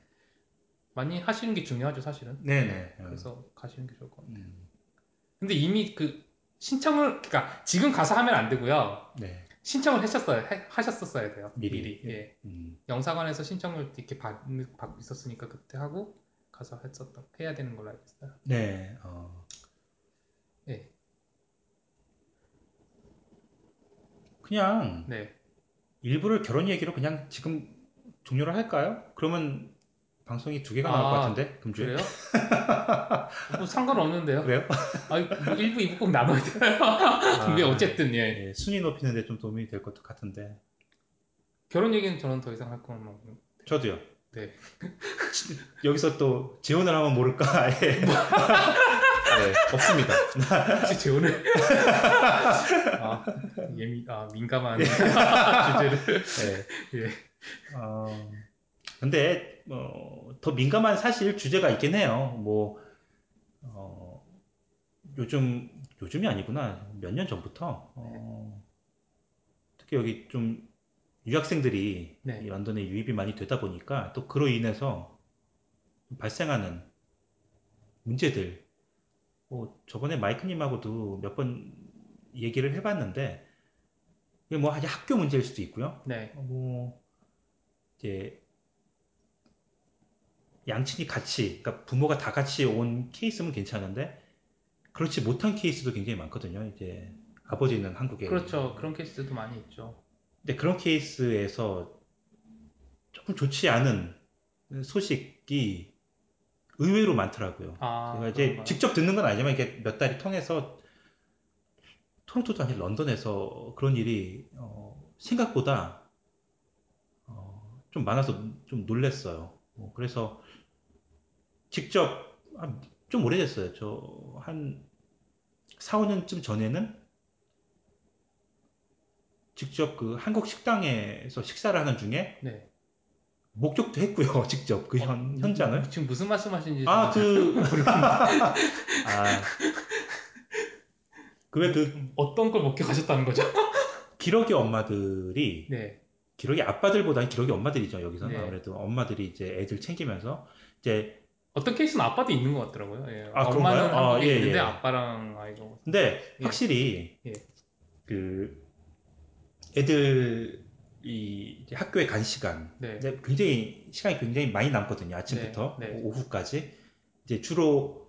많이 하시는 게 중요하죠 사실은.
네네.
그래서 가시는 게 좋을 것 같아요.
음,
근데 이미 그 신청을 그러니까 지금 가서 하면 안 되고요.
네.
신청을 하셨어야 해- 하셨었어야 돼요.
미리.
미리. 예.
음,
영사관에서 신청을 이렇게 받, 받고 있었으니까 그때 하고 가서 했었던 해야 되는 걸로 알고 있어요.
네. 어,
예.
그냥
네.
일부를 결혼 얘기로 그냥 지금 종료를 할까요? 그러면 방송이 두 개가 나올 것
아,
같은데 금주에.
그래요? 뭐 상관없는데요.
그래요?
아, 뭐 일부 이부 꼭 나눠야 돼요. 근데 어쨌든 예.
예, 순위 높이는데 좀 도움이 될 것 같은데.
결혼 얘기는 저는 더 이상 할건 없는.
저도요.
네.
여기서 또 재혼을 하면 모를까? 예. 네, 없습니다.
혹시 재혼을 아, 예미 아 민감한 주제를
네.
예.
어, 근데 어, 더 민감한 사실 주제가 있긴 해요. 뭐 어, 요즘 요즘이 아니구나 몇 년 전부터 어, 특히 여기 좀 유학생들이
네.
이 런던에 유입이 많이 되다 보니까 또 그로 인해서 발생하는 문제들. 뭐 저번에 마이크님하고도 몇 번 얘기를 해봤는데 이게 뭐 아직 학교 문제일 수도 있고요.
네.
어, 뭐 이제 양친이 같이, 그러니까 부모가 다 같이 온 케이스면 괜찮은데 그렇지 못한 케이스도 굉장히 많거든요. 이제 아버지는 한국에
그렇죠. 그런 케이스도 많이 있죠.
근데 그런 케이스에서 조금 좋지 않은 소식이 의외로 많더라고요.
아,
제가 이제
그런가요?
직접 듣는 건 아니지만 이게 몇 달이 통해서 토론토도 아니라 런던에서 그런 일이 어, 생각보다 어, 좀 많아서 좀 놀랬어요. 뭐 그래서 직접 아, 좀 오래됐어요. 저 한 4, 5년쯤 전에는 직접 그 한국 식당에서 식사를 하는 중에
네.
목격도 했고요. 직접 그 현, 현장을.
지금 무슨 말씀하시는지
아,
잘
그, 아, 그왜 그
어떤 걸 목격하셨다는 거죠?
기러기 엄마들이
네.
기러기 아빠들보다는 기러기 엄마들이죠. 여기서는
네.
아무래도 엄마들이 이제 애들 챙기면서 이제
어떤 케이스는 아빠도 있는 것 같더라고요. 예.
아,
엄마는
그런가요? 아,
한국에
예,
있는데
예.
아빠랑 아이가
근데
예.
확실히
예.
그 애들 이 이제 학교에 간 시간
네.
근데 굉장히 시간이 굉장히 많이 남거든요. 아침부터
네, 네.
오후까지 이제 주로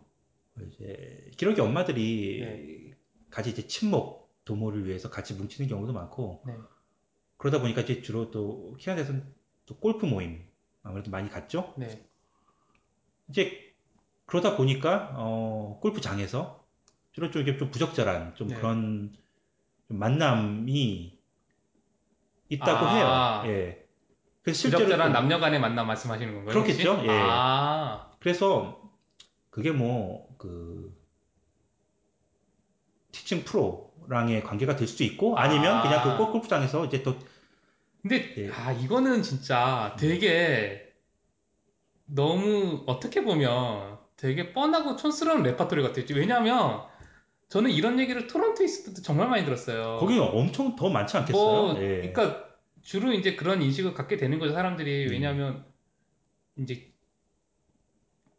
이제 기러기 엄마들이
네.
같이 이제 친목 도모를 위해서 같이 뭉치는 경우도 많고
네.
그러다 보니까 이제 주로 또 캐나다에서는 또 골프 모임 아무래도 많이 갔죠.
네.
이제 그러다 보니까 어, 골프장에서 주로 좀 이게 좀 부적절한 좀
네.
그런 좀 만남이 있다고
아.
해요. 예. 그래서 실제로
부적절한
또-
남녀 간의 만남 말씀하시는 건가요?
그렇겠죠?
혹시?
예.
아.
그래서 그게 뭐그 티칭 프로랑의 관계가 될 수도 있고 아니면
아.
그냥 그 골- 골프장에서 이제 또
근데
예.
아 이거는 진짜 되게 너무 어떻게 보면 되게 뻔하고 촌스러운 레파토리 같아요. 왜냐하면 저는 이런 얘기를 토론토에 있을 때도 정말 많이 들었어요.
거기는 엄청 더 많지 않겠어요?
뭐,
예.
그러니까 주로 이제 그런 인식을 갖게 되는 거죠 사람들이
음.
왜냐하면 이제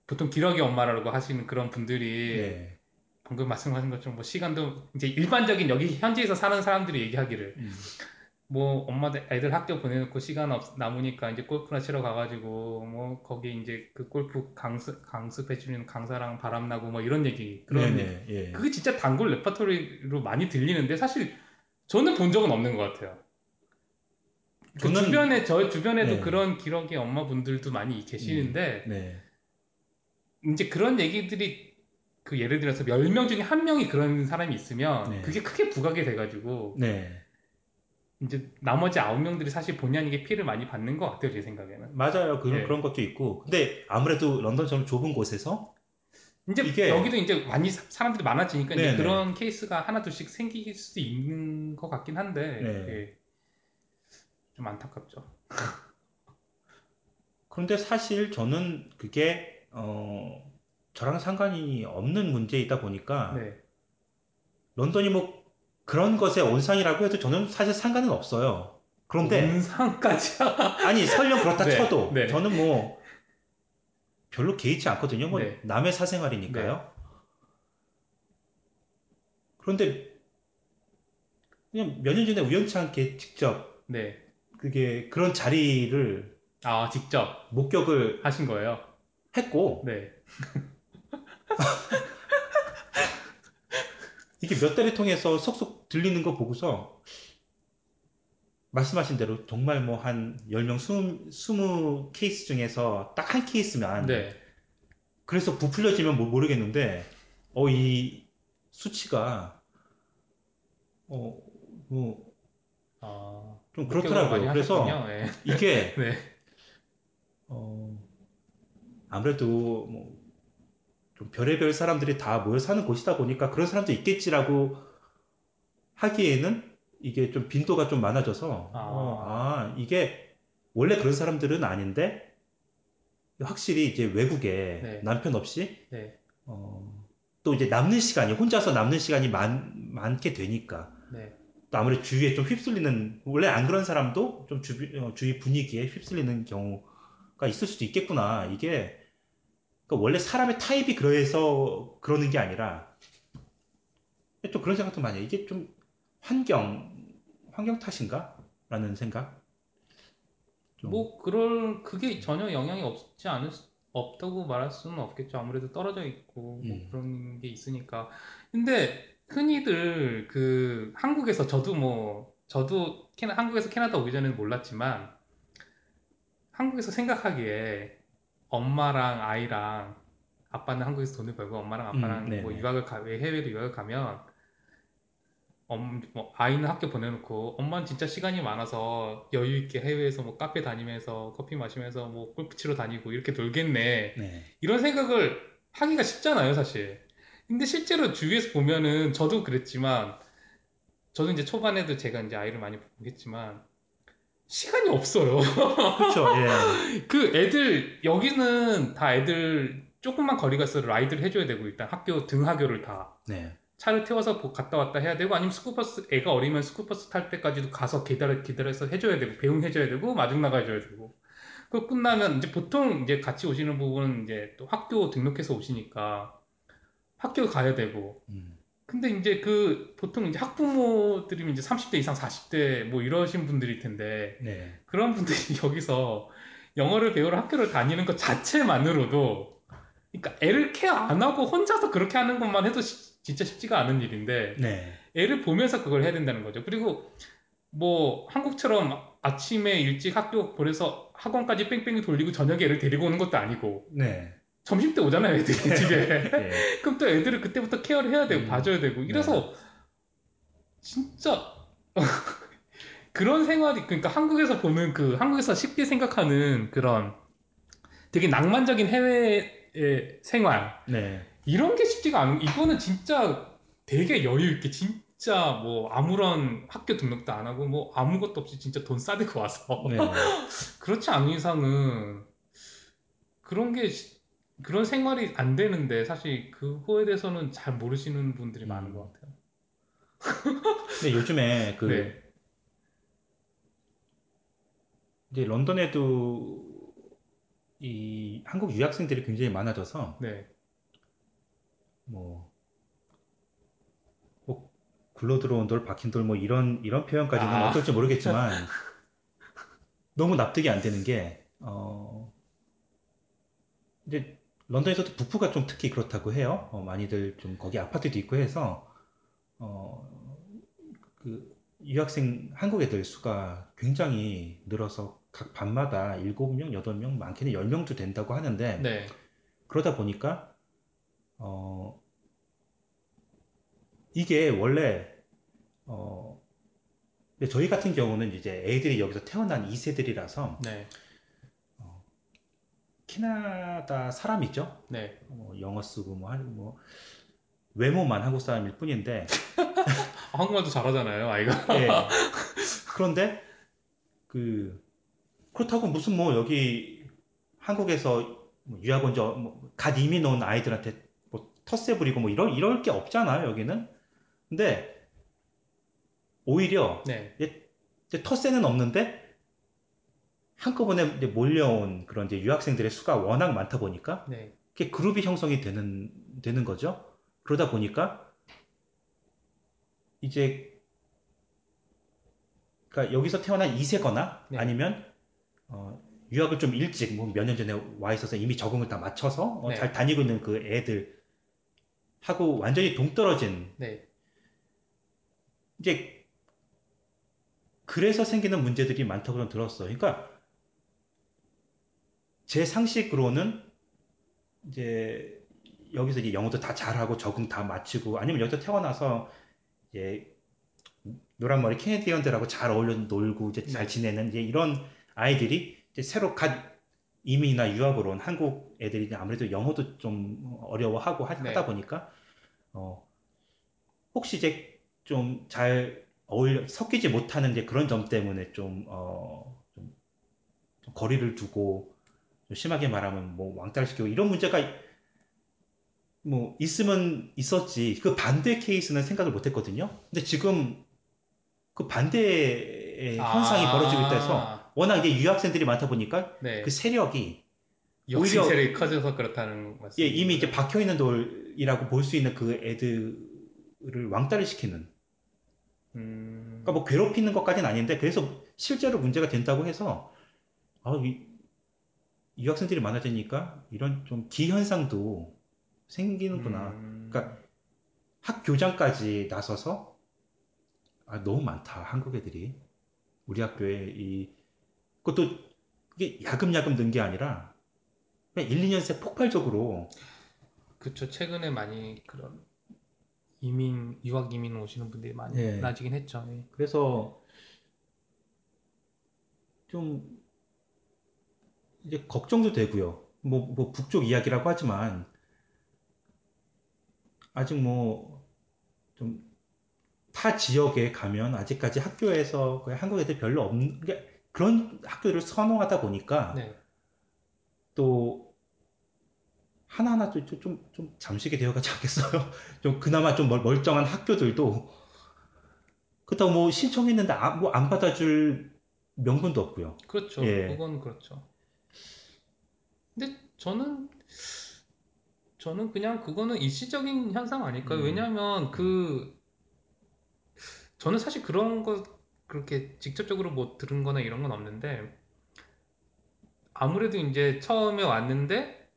보통 기러기 엄마라고 하시는 그런 분들이
예.
방금 말씀하신 것처럼 뭐 시간도 이제 일반적인 여기 현지에서 사는 사람들이 얘기하기를
음.
뭐 엄마들 애들 학교 보내놓고 시간 없 남으니까 이제 골프나 치러 가가지고 뭐 거기 이제 그 골프 강습 강습해 주는 강사랑 바람 나고 뭐 이런 얘기 그런 얘기.
네네. 예.
그게 진짜 단골 레파토리로 많이 들리는데 사실 저는 본 적은 없는 것 같아요. 그
저는-
주변에 저 주변에도
네.
그런 기러기 엄마분들도 많이 계시는데
네.
이제 그런 얘기들이 그 예를 들어서 10명 중에 한 명이 그런 사람이 있으면
네.
그게 크게 부각이 돼가지고
네.
이제 나머지 9명들이 사실 본의 아니게 피해를 많이 받는 것 같아요 제 생각에는
맞아요. 그런,
예.
그런 것도 있고. 근데 아무래도 런던처럼 좁은 곳에서
이제
이게-
여기도 이제 많이 사- 사람들이 많아지니까 이제. 그런 케이스가 하나 둘씩 생길 수도 있는 것 같긴 한데
네.
예. 좀 안타깝죠
그런데 사실 저는 그게 어 저랑 상관이 없는 문제이다 보니까
네.
런던이 뭐 그런 것의 온상이라고 해도 저는 사실 상관은 없어요. 그런데
온상까지
아니 설령 그렇다
네,
쳐도
네.
저는 뭐 별로 개의치 않거든요. 뭐
네.
남의 사생활이니까요. 그런데 그냥 몇 년 전에 우연치 않게 직접
네.
그게 그런 자리를
아 직접
목격을
하신 거예요
했고
네.
이게 몇 달을 통해서 속속 들리는 거 보고서 말씀하신 대로 정말 뭐 한 10명, 20, 20 케이스 중에서 딱 한 케이스면
네.
그래서 부풀려지면 뭐 모르겠는데 어 이 수치가 어뭐좀
아, 목격을
그렇더라고요. 그래서.
예.
이게
네.
어 아무래도 뭐 좀 별의별 사람들이 다 모여 사는 곳이다 보니까 그런 사람도 있겠지라고 하기에는 이게 좀 빈도가 좀 많아져서
아.
어, 아 이게 원래 그런 사람들은 아닌데 확실히 이제 외국에
네.
남편 없이
네.
어, 또 이제 남는 시간이 혼자서 남는 시간이 많, 많게 되니까
네.
또 아무래도 주위에 좀 휩쓸리는 원래 안 그런 사람도 좀 주위, 어, 주위 분위기에 휩쓸리는 경우가 있을 수도 있겠구나 이게 그러니까 원래 사람의 타입이 그래서 그러는 게 아니라 좀 그런 생각도 많이 해요 이게 좀 환경 환경 탓인가? 라는 생각 좀.
뭐 그럴 그게 전혀 영향이 없지 않을 수- 없다고 말할 수는 없겠죠. 아무래도 떨어져 있고 뭐
음.
그런 게 있으니까. 근데 흔히들 그 한국에서 저도 뭐 저도 캐나, 한국에서 캐나다 오기 전에는 몰랐지만 한국에서 생각하기에 엄마랑 아이랑 아빠는 한국에서 돈을 벌고 엄마랑
음,
아빠랑
네네.
뭐 유학을 가, 왜 해외로 유학을 가면 엄, 뭐 아이는 학교 보내놓고 엄마는 진짜 시간이 많아서 여유 있게 해외에서 뭐 카페 다니면서 커피 마시면서 뭐 골프 치러 다니고 이렇게 놀겠네
네.
이런 생각을 하기가 쉽잖아요 사실 근데 실제로 주위에서 보면은 저도 그랬지만 저도 이제 초반에도 제가 이제 아이를 많이 보겠지만 시간이 없어요
그렇죠. 예.
그 애들 여기는 다 애들 조금만 거리가 있어도 ride를 해줘야 되고 일단 학교 등하교를 다
네.
차를 태워서 보- 갔다 왔다 해야 되고 아니면 스쿨버스 애가 어리면 스쿨버스 탈 때까지도 가서 기다려 기다려서 해줘야 되고 배웅해줘야 되고 마중 나가줘야 되고 그 끝나면 이제 보통 이제 같이 오시는 부분은 이제 또 학교 등록해서 오시니까 학교 가야 되고
음,
근데 이제 그 보통 이제 학부모들이면 이제 30대 이상 40대 뭐 이러신 분들일 텐데
네.
그런 분들이 여기서 영어를 배우러 학교를 다니는 것 자체만으로도 그러니까 애를 케어 안 하고 혼자서 그렇게 하는 것만 해도 시- 진짜 쉽지가 않은 일인데
네.
애를 보면서 그걸 해야 된다는 거죠. 그리고 뭐 한국처럼 아침에 일찍 학교 보내서 학원까지 뺑뺑이 돌리고 저녁에 애를 데리고 오는 것도 아니고
네.
점심 때 오잖아요 애들이 집에
예.
그럼 또 애들을 그때부터 케어를 해야 되고
음,
봐줘야 되고 이래서 진짜 그런 생활이 그러니까 한국에서 보는 그 한국에서 쉽게 생각하는 그런 되게 낭만적인 해외의 생활
네.
이런 게 쉽지가 않은 이거는 진짜 되게 여유 있게 진짜 뭐 아무런 학교 등록도 안 하고 뭐 아무것도 없이 진짜 돈 싸들고 와서
네.
그렇지 않은 이상은 그런 게 시- 그런 생활이 안 되는데 사실 그거에 대해서는 잘 모르시는 분들이
음.
많은 것 같아요.
근데 요즘에 그
네,
이제 런던에도 이 한국 유학생들이 굉장히 많아져서
네,
뭐, 뭐 굴러 들어온 돌 박힌 돌 뭐 이런 이런 표현까지는
아.
어떨지 모르겠지만 너무 납득이 안 되는 게 어, 이제 런던에서도 북부가 좀 특히 그렇다고 해요. 어, 많이들 좀 거기 아파트도 있고 해서 어, 그 유학생 한국 애들 수가 굉장히 늘어서 각 반마다 7명, 8명, 많게는 10명도 된다고 하는데
네,
그러다 보니까 어, 이게 원래 어, 저희 같은 경우는 이제 애들이 여기서 태어난 2세들이라서
네,
캐나다 사람이죠.
네.
뭐 영어 쓰고 뭐, 한- 뭐 외모만 한국 사람일 뿐인데
아, 한국말도 잘하잖아요, 아이가.
예. 그런데 그 그렇다고 무슨 뭐 여기 한국에서 뭐 유학 온 저갓 이민 온 아이들한테 뭐 텃세 부리고 뭐 이럴 이럴 게 없잖아요 여기는. 근데 오히려
네,
텃세는 없는데 한꺼번에 이제 몰려온 그런 이제 유학생들의 수가 워낙 많다 보니까
네,
그게 그룹이 형성이 되는 되는 거죠. 그러다 보니까 이제 그러니까 여기서 태어난 2세거나
네.
아니면 어, 유학을 좀 일찍 뭐 몇 년 전에 와 있어서 이미 적응을 다 맞춰서 어,
네.
잘 다니고 있는 그 애들 하고 완전히 동떨어진
네,
이제 그래서 생기는 문제들이 많다고 는 들었어요. 그러니까 제 상식으로는 이제 여기서 이제 영어도 다 잘하고 적응 다 마치고 아니면 여기서 태어나서 이제 노란 머리 캐네디언들하고 잘 어울려 놀고 이제 잘
네.
지내는 이제 이런 아이들이 이제 새로 갓 이민이나 유학으로 온 한국 애들이 아무래도 영어도 좀 어려워하고 하,
네.
다 보니까 어 혹시 이제 좀 잘 어울려 섞이지 못하는 이제 그런 점 때문에 좀 어, 좀, 좀 거리를 두고 좀 심하게 말하면 뭐 왕따시키고 이런 문제가 뭐 있으면 있었지 그 반대 케이스는 생각을 못했거든요. 근데 지금 그 반대의 현상이
아.
벌어지고 있다 해서 워낙 이제 유학생들이 많다 보니까
네.
그 세력이 오히려-
세력이 커져서 그렇다는 말씀.
예, 이미 이제 박혀 있는 돌이라고 볼 수 있는 그 애들을 왕따를 시키는
음.
그러니까 뭐 괴롭히는 것까지는 아닌데 그래서 실제로 문제가 된다고 해서 아, 이, 유학생들이 많아지니까 이런 좀 기현상도 생기는구나.
음.
그러니까 학교장까지 나서서 아, 너무 많다 한국 애들이 우리 학교에 이 그것도 이게 야금야금 는 게 아니라 그냥 1, 2년 새 폭발적으로
그쵸. 최근에 많이 그런 이민, 유학 이민 오시는 분들이 많이
예.
많아지긴 했죠. 예.
그래서 좀 이제 걱정도 되고요. 뭐, 뭐 북쪽 이야기라고 하지만 아직 뭐 좀 타 지역에 가면 아직까지 학교에서 거의 한국 애들 별로 없는 게 그런 학교를 선호하다 보니까
네.
또 하나하나 좀, 좀, 좀, 좀 잠식이 되어가지 않겠어요? 좀 그나마 좀 멀- 멀쩡한 학교들도 그렇다고 뭐 신청했는데 아, 뭐안 받아줄 명분도 없고요.
그렇죠.
예.
그건 그렇죠. 근데 저는 저는 그냥 그거는 일시적인 현상 아닐까요?
음.
왜냐하면 그 저는 사실 그런 거 그렇게 직접적으로 뭐 들은 거나 이런 건 없는데 아무래도 이제 처음에 왔는데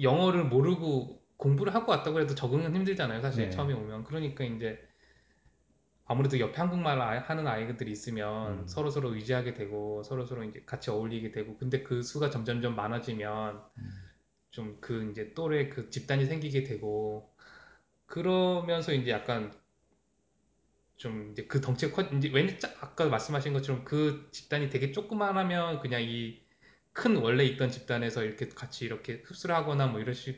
영어를 모르고 공부를 하고 왔다고 해도 적응은 힘들잖아요. 사실
네.
처음에 오면. 그러니까 이제 아무래도 옆에 한국말 아- 하는 아이들이 있으면
음.
서로 서로 의지하게 되고 서로 서로 이제 같이 어울리게 되고 근데 그 수가 점점점 많아지면 좀그 이제 또래 그 집단이 생기게 되고 그러면서 이제 약간 좀 이제 그 덩치가 커 이제 왠지 짜- 아까 말씀하신 것처럼 그 집단이 되게 조그만하면 그냥 이 큰 원래 있던 집단에서 이렇게 같이 이렇게 흡수를 하거나 뭐 이럴 수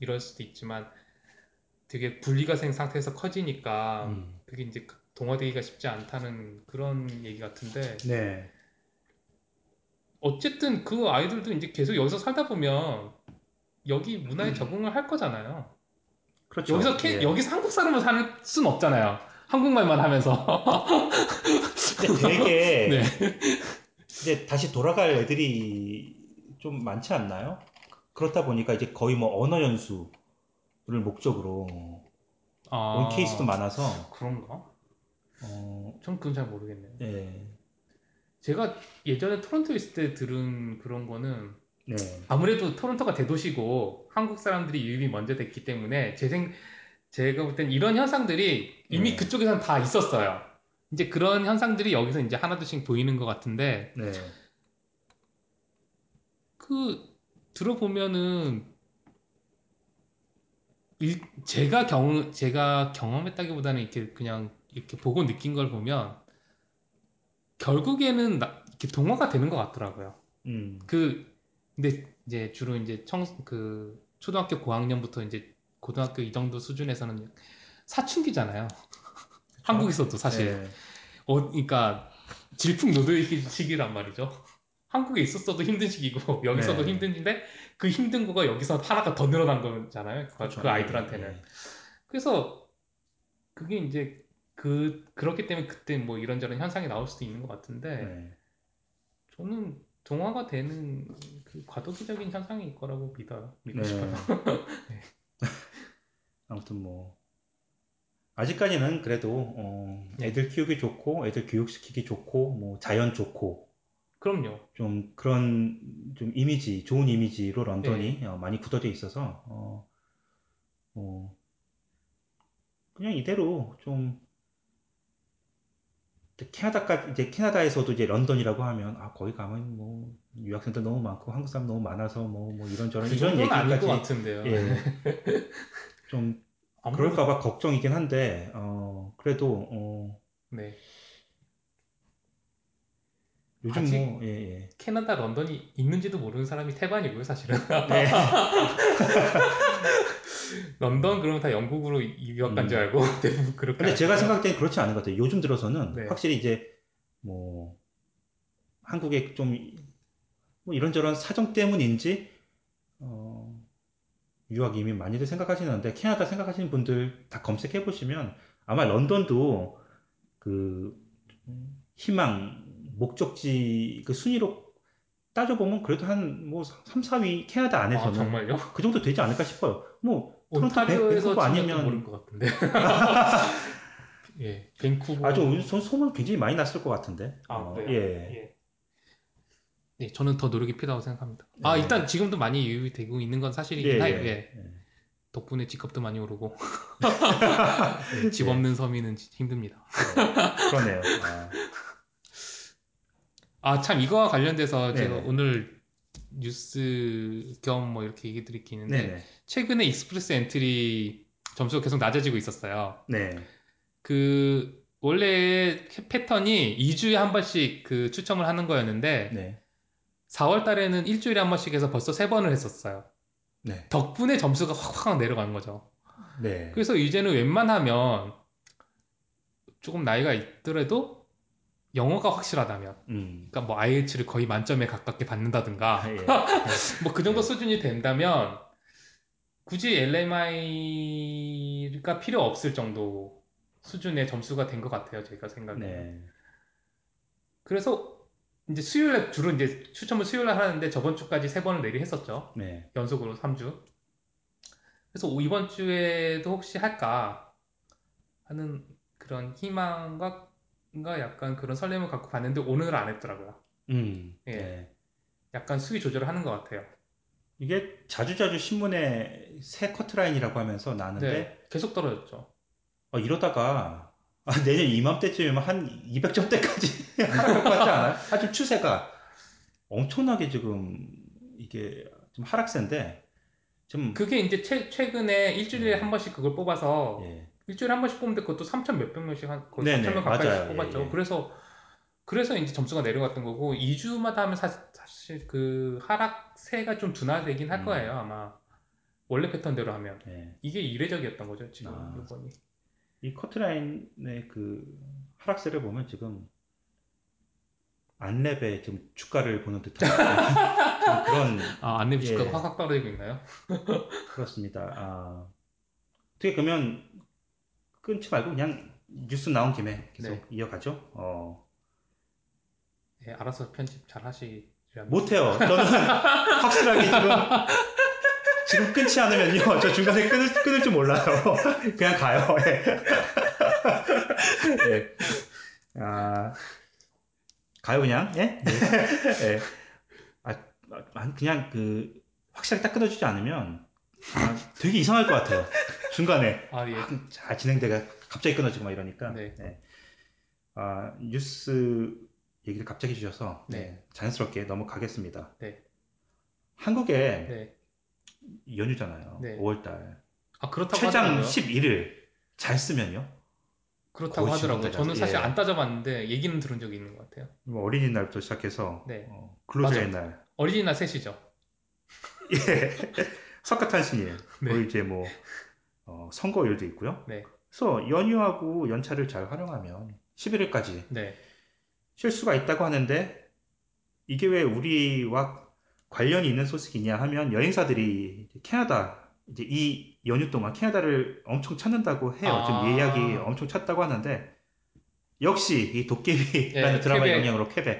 이럴 수도 있지만 되게 분리가 생 상태에서 커지니까
음.
그게 이제 동화되기가 쉽지 않다는 그런 얘기 같은데
네.
어쨌든 그 아이들도 이제 계속 여기서 살다 보면 여기 문화에 적응을 할 거잖아요.
그렇죠.
여기서 캐-
예.
여기서 한국 사람을 살순 없잖아요. 한국말만 하면서.
근데 되게
네.
이제 다시 돌아갈 애들이 좀 많지 않나요? 그렇다 보니까 이제 거의 뭐 언어 연수를 목적으로
아,
온 케이스도 많아서
그런가?
어,
전 그건 잘 모르겠네요.
예.
제가 예전에 토론토에 있을 때 들은 그런 거는
네.
아무래도 토론토가 대도시고 한국 사람들이 유입이 먼저 됐기 때문에 제 생, 제가 볼 땐 이런 현상들이 이미
네.
그쪽에선 다 있었어요. 이제 그런 현상들이 여기서 이제 하나둘씩 보이는 것 같은데
네.
그 들어보면은 일- 제가 경 제가 경험했다기보다는 이렇게 그냥 이렇게 보고 느낀 걸 보면 결국에는 나- 이렇게 동화가 되는 것 같더라고요.
음.
그 근데 이제 주로 이제 청 그 초등학교 고학년부터 이제 고등학교 이 정도 수준에서는 사춘기잖아요. 한국에서도 사실
예.
어 그러니까 질풍노도의 시기란 말이죠. 한국에 있었어도 힘든 시기고 여기서도
네.
힘든데 그 힘든 거가 여기서 하나가 더 늘어난 거잖아요. 그,
그렇죠.
그 아이들한테는.
예.
그래서 그게 이제 그 그렇기 때문에 그때 뭐 이런저런 현상이 나올 수도 있는 것 같은데
네.
저는 동화가 되는 그 과도기적인 현상일 거라고 믿어요. 믿고
네.
싶어요.
아무튼 뭐 아직까지는 그래도 어,
네.
애들 키우기 좋고 애들 교육시키기 좋고 뭐 자연 좋고
그럼요.
좀 그런 좀 이미지 좋은 이미지로 런던이
네.
어, 많이 굳어져 있어서 어, 어, 그냥 이대로 좀 캐나다까지 이제 캐나다에서도 이제 런던이라고 하면 아 거기 가면 뭐 유학생들 너무 많고 한국 사람 너무 많아서 뭐 뭐 이런저런
그
이런
정도는 아닐 것
얘기까지
같은데요.
예. 좀 그럴까봐 걱정이긴 한데 어 그래도 어
네.
요즘
아직
뭐 예, 예.
캐나다 런던이 있는지도 모르는 사람이 태반이고요, 사실은.
네.
런던 그러면 다 영국으로 유학 간줄 알고 대부분 그렇게.
근데 제가. 생각할 때는 그렇지 않은 것 같아요. 요즘 들어서는
네.
확실히 이제 뭐 한국에 좀 뭐 이런저런 사정 때문인지 어, 유학 이민 많이들 생각하시는데 캐나다 생각하시는 분들 다 검색해 보시면 아마 런던도 그 희망 목적지 그 순위로 따져보면 그래도 한 뭐 3, 4위 캐나다
아
안에서는
정말요?
그 정도 되지 않을까 싶어요. 뭐 토론토, 밴- 밴쿠버 아니면
또 모를 것 같은데. 예, 밴쿠버.
아주 소- 소문 굉장히 많이 났을 것 같은데.
아,
어,
그래요?
예.
예. 네, 저는 더 노력이 필요하다고 생각합니다. 아,
네.
일단 지금도 많이 유입이 되고 있는 건 사실이긴
예,
해요.
예,
예.
예.
덕분에 집값도 많이 오르고 예, 집
예.
없는 서민은 힘듭니다.
어, 그러네요. 아,
아, 참 이거와 관련돼서
네네.
제가 오늘 뉴스 겸 뭐 이렇게 얘기 드릴 게 있는데
네네.
최근에 Express Entry 점수가 계속 낮아지고 있었어요.
네.
그 원래 패턴이 2주에 한 번씩 그 추첨을 하는 거였는데
네.
4월 달에는 일주일에 한 번씩 해서 벌써 세 번을 했었어요.
네.
덕분에 점수가 확확 내려가는 거죠.
네.
그래서 이제는 웬만하면 조금 나이가 있더라도 영어가 확실하다면
음.
그러니까 뭐 IELTS를 거의 만점에 가깝게 받는다든가
아, 예.
뭐그 정도
네.
수준이 된다면 굳이 LMI가 필요 없을 정도 수준의 점수가 된 것 같아요 제가 생각에
네.
그래서 이제 수요일에 주로 이제 추첨을 수요일에 하는데 저번 주까지 세 번을 내리 했었죠
네.
연속으로 3주 그래서 이번 주에도 혹시 할까 하는 그런 희망과 뭔가 약간 그런 설렘을 갖고 봤는데 오늘은 안 했더라고요
음.
예.
네.
약간 수위 조절을 하는 것 같아요
이게 자주자주 신문에 새 커트라인이라고 하면서 나는데
네 계속 떨어졌죠
어, 이러다가 아, 내년 이맘때쯤이면 한 200점대까지 하락할 것 같지 않아요? 아, 좀 추세가 엄청나게 지금 이게 좀 하락세인데 좀
그게 이제 최, 최근에 일주일에
네.
한 번씩 그걸 뽑아서
예.
일주일에 한 번씩 뽑는데 그것도 3천 몇백 명씩 한 거의
네네,
3천 명 가까이
맞아요.
뽑았죠.
예, 예.
그래서 그래서 이제 점수가 내려갔던 거고 2주마다 하면 사실, 사실 그 하락세가 좀 둔화되긴 할
음.
거예요 아마 원래 패턴대로 하면
예.
이게 이례적이었던 거죠 지금
아.
이번이.
이 커트라인의 그 하락세를 보면 지금 안랩의 지금 주가를 보는 듯한 그런
아 안내 주가가
예.
확확 떨어지고 있나요?
그렇습니다. 아, 어떻게 그러면 끊지 말고 그냥 뉴스 나온 김에 계속
네.
이어가죠. 어,
예, 알아서 편집 잘 하시려면
못해요. 저는 확실하게 지금 지금 끊지 않으면요. 저 중간에 끊을, 끊을 줄 몰라요. 그냥 가요. 예. 예. 아, 가요 그냥. 예? 예. 아, 아, 그냥 그 확실하게 딱 끊어주지 않으면 아, 되게 이상할 것 같아요. 중간에
아 예.
막잘 진행되가 갑자기 끊어지고 막 이러니까.
네.
예. 아, 뉴스 얘기를 갑자기 주셔서
네.
네, 자연스럽게 넘어가겠습니다.
네.
한국에
네.
연휴잖아요.
네.
5월달.
아 그렇다고
최장
하더라고요.
11일 잘 쓰면요.
그렇다고 하더라고요. 저는. 사실
예.
안 따져봤는데 얘기는 들은 적이 있는 것 같아요.
뭐 어린이날부터 시작해서
네.
어, 근로자의
맞아요.
날,
어린이날 셋이죠.
예, 석가탄신일,
네.
그리고 이제 뭐 어, 선거일도 있고요.
네.
그래서 연휴하고 연차를 잘 활용하면 11일까지
네.
쉴 수가 있다고 하는데 이게 왜 우리와 관련이 있는 소식이냐 하면 여행사들이 캐나다 이제 이 연휴 동안 캐나다를 엄청 찾는다고 해요.
아.
지금 예약이 엄청 찼다고 하는데 역시 이 도깨비라는
예,
드라마
퀘벡.
영향으로 퀘벡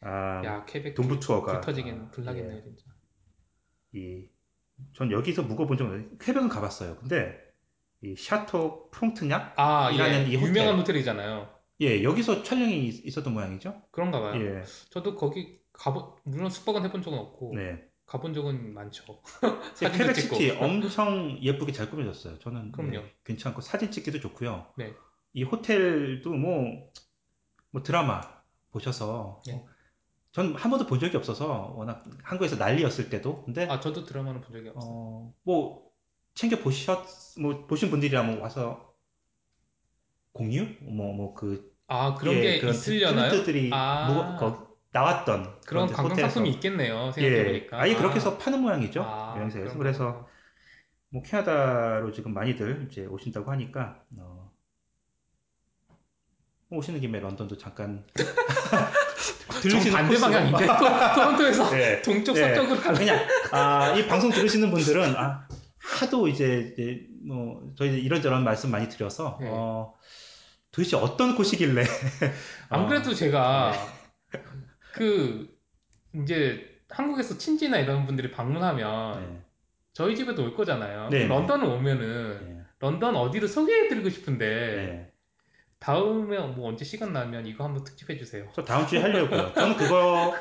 아,
야 퀘벡
동부 투어가
불 터지긴
아,
불나겠네요
예.
진짜.
이, 전 여기서 묵어본 적은 없는데 퀘벡은 가봤어요. 근데 이 Château Frontenac?
아
이라는
예.
이 호텔.
유명한 호텔이잖아요.
예, 여기서 촬영이 있- 있었던 모양이죠.
그런가 봐요.
예,
저도 거기 가본 물론 숙박은 해본 적은 없고
네.
가본 적은 많죠. 사진도 찍고.
city 엄청 예쁘게 잘 꾸며졌어요. 저는
그럼요.
네, 괜찮고 사진 찍기도 좋고요.
네.
이 호텔도 뭐, 뭐 드라마 보셔서
네.
전 한 번도 본 적이 없어서 워낙 한국에서 난리였을 때도 근데
아 저도 드라마는 본 적이 없어요.
어, 뭐 챙겨 보셨 뭐 보신 분들이라면 와서 공유 뭐 뭐 그
아 그런
예,
게
그런
있으려나요?
탤런트들이
아
뭐, 거- 나왔던
그런 관광 상품이 있겠네요.
예,
생각해보니까.
아예 그렇게
아.
해서 파는 모양이죠
아,
여행사에서 그래서. 뭐 캐나다로 지금 많이들 이제 오신다고 하니까 어, 오시는 김에 런던도 잠깐
정
들으시는
반대 방향인데 토- 토론토에서
네.
동쪽
네.
서쪽으로 가는
그냥 아, 이 방송 들으시는 분들은 아, 하도 이제, 이제 뭐 저희 이런저런 말씀 많이 드려서
네.
어, 도대체 어떤 곳이길래
안
어,
그래도 제가 그 이제 한국에서 친지나 이런 분들이 방문하면
네,
저희 집에도 올 거잖아요.
네,
런던을 오면은
네,
런던 어디를 소개해드리고 싶은데
네.
다음에 뭐 언제 시간 나면 이거 한번 특집해 주세요.
저 다음 주에 하려고요. 저는 그거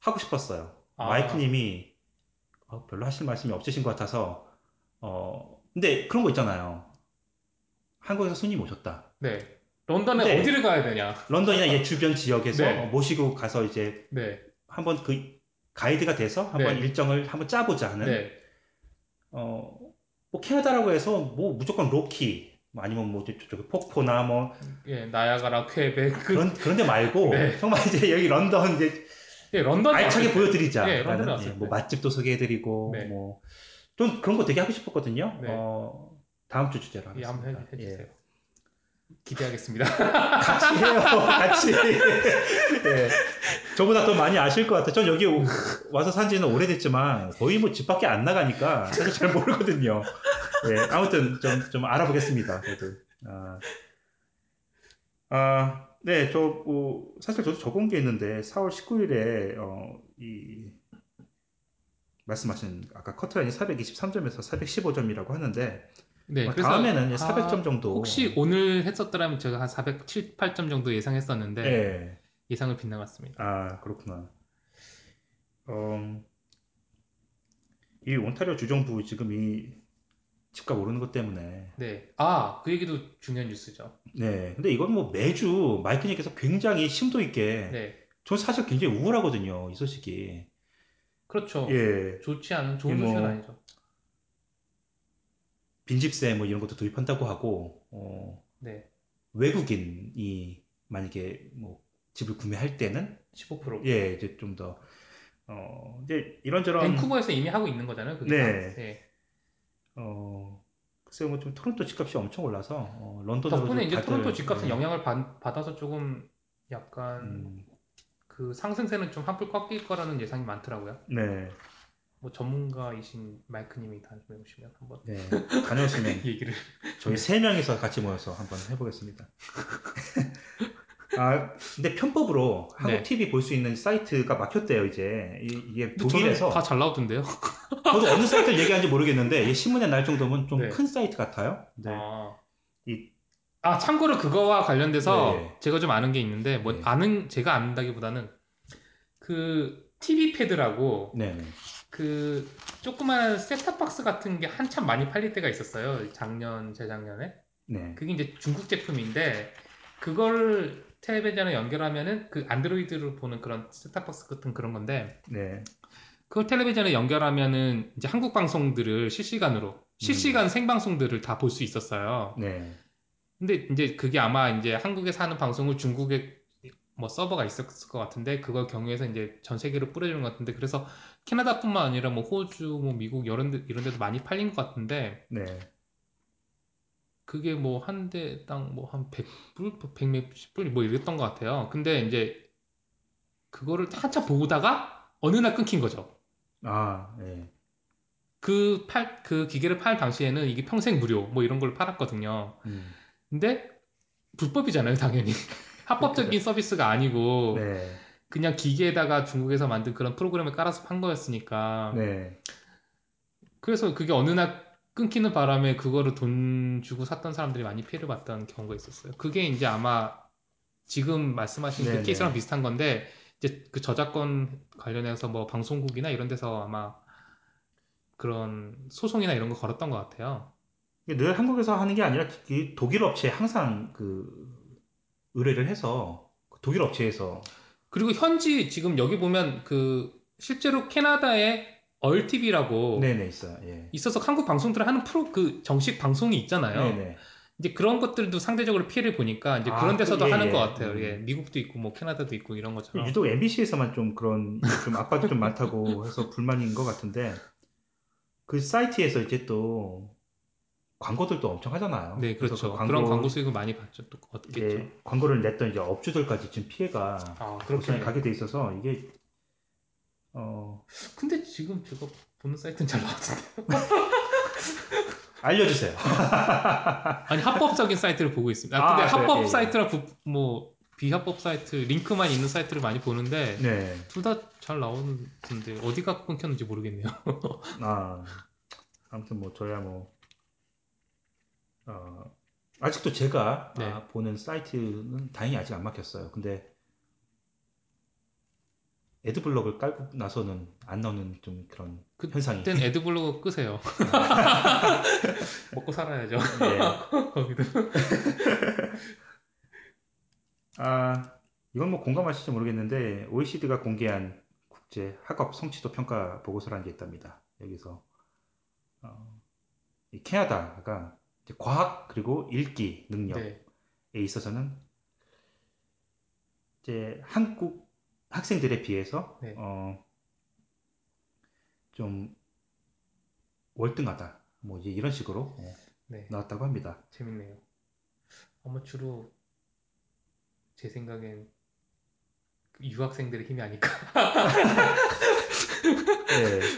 하고 싶었어요.
아.
와이프님이 어, 별로 하실 말씀이 없으신 것 같아서 어 근데 그런 거 있잖아요. 한국에서 손님 오셨다.
네. 런던에
네.
어디를 가야 되냐?
런던이나 이 주변 지역에서
네.
모시고 가서 이제
네.
한번 그 가이드가 돼서 한번
네.
일정을 한번 짜보자 하는
네.
어, 뭐 캐나다라고 해서 뭐 무조건 로키 뭐 아니면 뭐 저쪽 폭포나 뭐
예, 나야가라, 퀘벡. 그,
그런 그런 데 말고
네.
정말 이제 여기 런던 이제
예, 런던
알차게. 보여드리자.
네, 런던에
라는,
왔을
예, 뭐
때.
맛집도 소개해드리고
네.
뭐좀 그런 거 되게 하고 싶었거든요.
네.
어, 다음 주 주제로
예,
하겠습니다.
한번 해,
예.
해주세요. 기대하겠습니다.
같이 해요, 같이. 예. 저보다 더 많이 아실 것 같아요. 전 여기 오- 와서 산 지는 오래됐지만 거의 뭐 집 밖에 안 나가니까 사실 잘 모르거든요. 예, 아무튼 좀, 좀 알아보겠습니다. 그래도. 아, 아, 네, 저, 뭐, 사실 저도 적은 게 있는데 4월 19일에, 어, 이, 말씀하신 아까 커트라인이 423점에서 415점이라고 하는데
네,
뭐
그래서
다음에는
아,
400점 정도
혹시 오늘 했었더라면 제가 한 407, 8점 정도 예상했었는데
예.
예상을 빗나갔습니다.
아, 그렇구나. 어, 이 온타리오 주정부 지금 이 집값 오르는 것 때문에.
네. 아, 그 얘기도 중요한 뉴스죠.
네. 근데 이건 뭐 매주 마이크님께서 굉장히 심도 있게.
네.
전 사실 굉장히 우울하거든요. 이 소식이.
그렇죠.
예.
좋지 않은 좋은
뭐-
소식은 아니죠.
빈집세 뭐 이런 것도 도입한다고 하고, 어,
네.
외국인이 만약에 뭐 집을 구매할 때는,
15%.
예, 이제 좀 더, 어, 이제 이런저런.
밴쿠버에서 이미 하고 있는 거잖아요. 그게
네.
다. 네.
어, 글쎄요, 뭐좀 토론토 집값이 엄청 올라서, 어, 런던으로
덕분에 이제
다들,
토론토 집값은
예,
영향을 받, 받아서 조금 약간
음,
그 상승세는 좀 한풀 꺾일 거라는 예상이 많더라고요.
네,
뭐 전문가이신 마이크님이 다음에 오시면 한번
네. 다녀오시면
얘기를.
저희 세 명이서 같이 모여서 한번 해보겠습니다. 아, 근데 편법으로 한국
네.
TV 볼 수 있는 사이트가 막혔대요, 이제. 이, 게 독일에서.
다 잘 나오던데요.
저도 어느 사이트를 얘기하는지 모르겠는데, 이게 신문에 날 정도면 좀
네.
큰 사이트 같아요. 네.
아.
이-
아, 참고로 그거와 관련돼서
네.
제가 좀 아는 게 있는데, 뭐,
네.
아는, 제가 안다기보다는 그 TV 패드라고
네, 네.
그 조그만 셋탑 박스 같은 게 한참 많이 팔릴 때가 있었어요. 작년, 재작년에.
네.
그게 이제 중국 제품인데, 그걸 텔레비전에 연결하면은 그 안드로이드로 보는 그런 셋탑박스 같은 그런 건데,
네.
그걸 텔레비전에 연결하면은 이제 한국 방송들을 실시간으로, 실시간 생방송들을 다 볼 수 있었어요.
네.
근데 이제 그게 아마 이제 한국에서 하는 방송을 중국에 뭐 서버가 있었을 것 같은데 그걸 경유해서 이제 전 세계로 뿌려주는 것 같은데 그래서 캐나다뿐만 아니라 뭐 호주, 뭐 미국 이런 데 이런 데도 많이 팔린 것 같은데
네.
그게 뭐 한 대당 뭐 한 100불, 100몇십 불뭐 이랬던 것 같아요. 근데 이제 그거를 한참 보다가 어느 날 끊긴 거죠.
아, 네.
그 팔, 그 기계를 팔 당시에는 이게 평생 무료 뭐 이런 걸 팔았거든요.
음.
근데 불법이잖아요, 당연히. 합법적인 서비스가 아니고
네.
그냥 기계에다가 중국에서 만든 그런 프로그램을 깔아서 판 거였으니까.
네.
그래서 그게 어느 날 끊기는 바람에 그거를 돈 주고 샀던 사람들이 많이 피해를 봤던 경우가 있었어요. 그게 이제 아마 지금 말씀하신
네네.
그 케이스랑 비슷한 건데 이제 그 저작권 관련해서 뭐 방송국이나 이런 데서 아마 그런 소송이나 이런 거 걸었던 것 같아요.
늘 한국에서 하는 게 아니라 이 독일 업체에 항상 그 의뢰를 해서 그 독일 업체에서
그리고 현지 지금 여기 보면 그 실제로 캐나다의 얼티비라고
네네 있어요. 예.
있어서 한국 방송들을 하는 프로 그 정식 방송이 있잖아요.
네네.
이제 그런 것들도 상대적으로 피해를 보니까 이제
아,
그런 데서도
그, 예,
하는
예.
것 같아요.
음.
예, 미국도 있고 뭐 캐나다도 있고 이런 것처럼.
유독 MBC에서만 좀 그런 좀 압박이 좀 많다고 해서 불만인 것 같은데 그 사이트에서 이제 또 광고들도 엄청 하잖아요.
네, 그렇죠.
그 광고,
그런 광고 수익을 많이 받죠. 또 얻겠죠.
광고를 냈던 이제 업주들까지 지금 피해가
아,
그렇게. 가게 돼 있어서 이게 어
근데 지금 제가 보는 사이트는 잘 나왔는데.
알려주세요.
아니 합법적인 사이트를 보고 있습니다. 아,
아,
근데
그래,
합법
예, 예.
사이트랑 부- 뭐 비합법 사이트 링크만 있는 사이트를 많이 보는데
네.
둘 다 잘 나오는데 어디가 끊겼는지 모르겠네요.
아, 아무튼 뭐 저야 뭐 어, 아직도 제가
네.
아, 보는 사이트는 다행히 아직 안 막혔어요. 근데 애드블럭을 깔고 나서는 안 나오는 좀 그런
그-
현상이.
그땐 애드블로그 끄세요. 먹고 살아야죠.
네.
거기도.
아, 이건 뭐 공감하실지 모르겠는데 OECD가 공개한 이제 학업 성취도 평가 보고서라는 게 있답니다. 여기서 어, 이 캐나다가 과학 그리고 읽기 능력에
네.
있어서는 이제 한국 학생들에 비해서
네.
어, 좀 월등하다. 뭐 이제 이런 식으로 어,
네.
나왔다고 합니다.
재밌네요. 아마 주로 제 생각엔 그 유학생들의 힘이 아닐까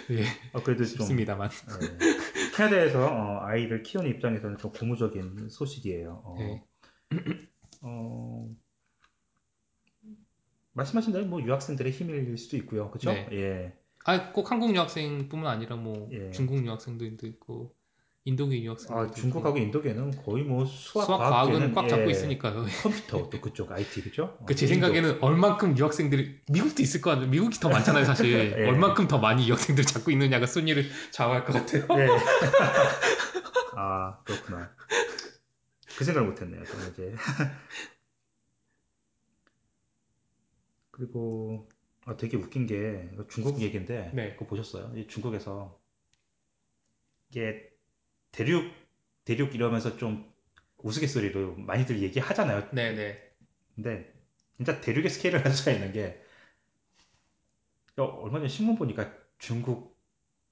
네.
예,
어, 그래도 좀
싶습니다만.
예. 캐나다에서 어, 아이를 키우는 입장에서는 좀 고무적인 소식이에요. 어,
네.
어, 말씀하신 대로 뭐 유학생들의 힘일 수도 있고요. 그렇죠?
네.
예.
아, 꼭 한국 유학생뿐만 아니라 뭐
예.
중국 유학생들도 있고 인도계 유학생들도
아, 중국하고 인도계는 거의 뭐 수학,
수학 과학은 꽉 잡고
예,
있으니까요.
컴퓨터 또 그쪽 IT 그죠? 어,
그 제. 생각에는 얼만큼 유학생들이 미국도 있을 거 아니에요. 미국이 더 많잖아요, 사실.
예.
얼만큼 더 많이 유학생들 잡고 있느냐가 순위를 좌우할 것 같아요.
예. 아 그렇구나. 그 생각을 못 했네요. 저는 이제 그리고 아, 되게 웃긴 게 이거 중국 얘기인데
네.
그거 보셨어요? 이 중국에서 이게 대륙 대륙 이러면서 좀 우스갯소리로 많이들 얘기하잖아요.
네, 네.
근데 진짜 대륙의 스케일을 알 수가 있는 게 어, 얼마 전에 신문 보니까 중국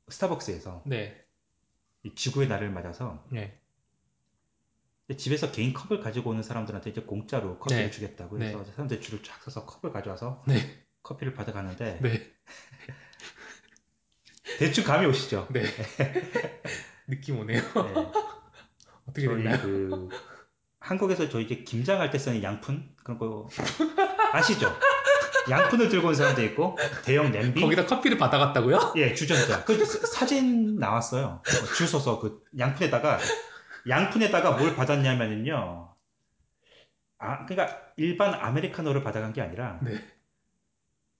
스타벅스에서
네.
이 지구의 날을 맞아서
네.
집에서 개인 컵을 가지고 오는 사람들한테 이제 공짜로 커피를
네.
주겠다고
네.
해서 사람들이 줄을 쫙 서서 컵을 가져와서
네.
커피를 받아가는데
네.
대충 감이 오시죠?
네. 느낌 오네요.
네.
어떻게 됐나요?
그 한국에서 저희 이제 김장할 때 쓰는 양푼 그런 거 아시죠? 양푼을 들고 온 사람도 있고 대형 냄비
거기다 커피를 받아갔다고요?
예 주전자 그 사- 사진 나왔어요 어, 줄 서서 그 양푼에다가 양푼에다가 뭘 받았냐면요 아 그러니까 일반 아메리카노를 받아간 게 아니라
네.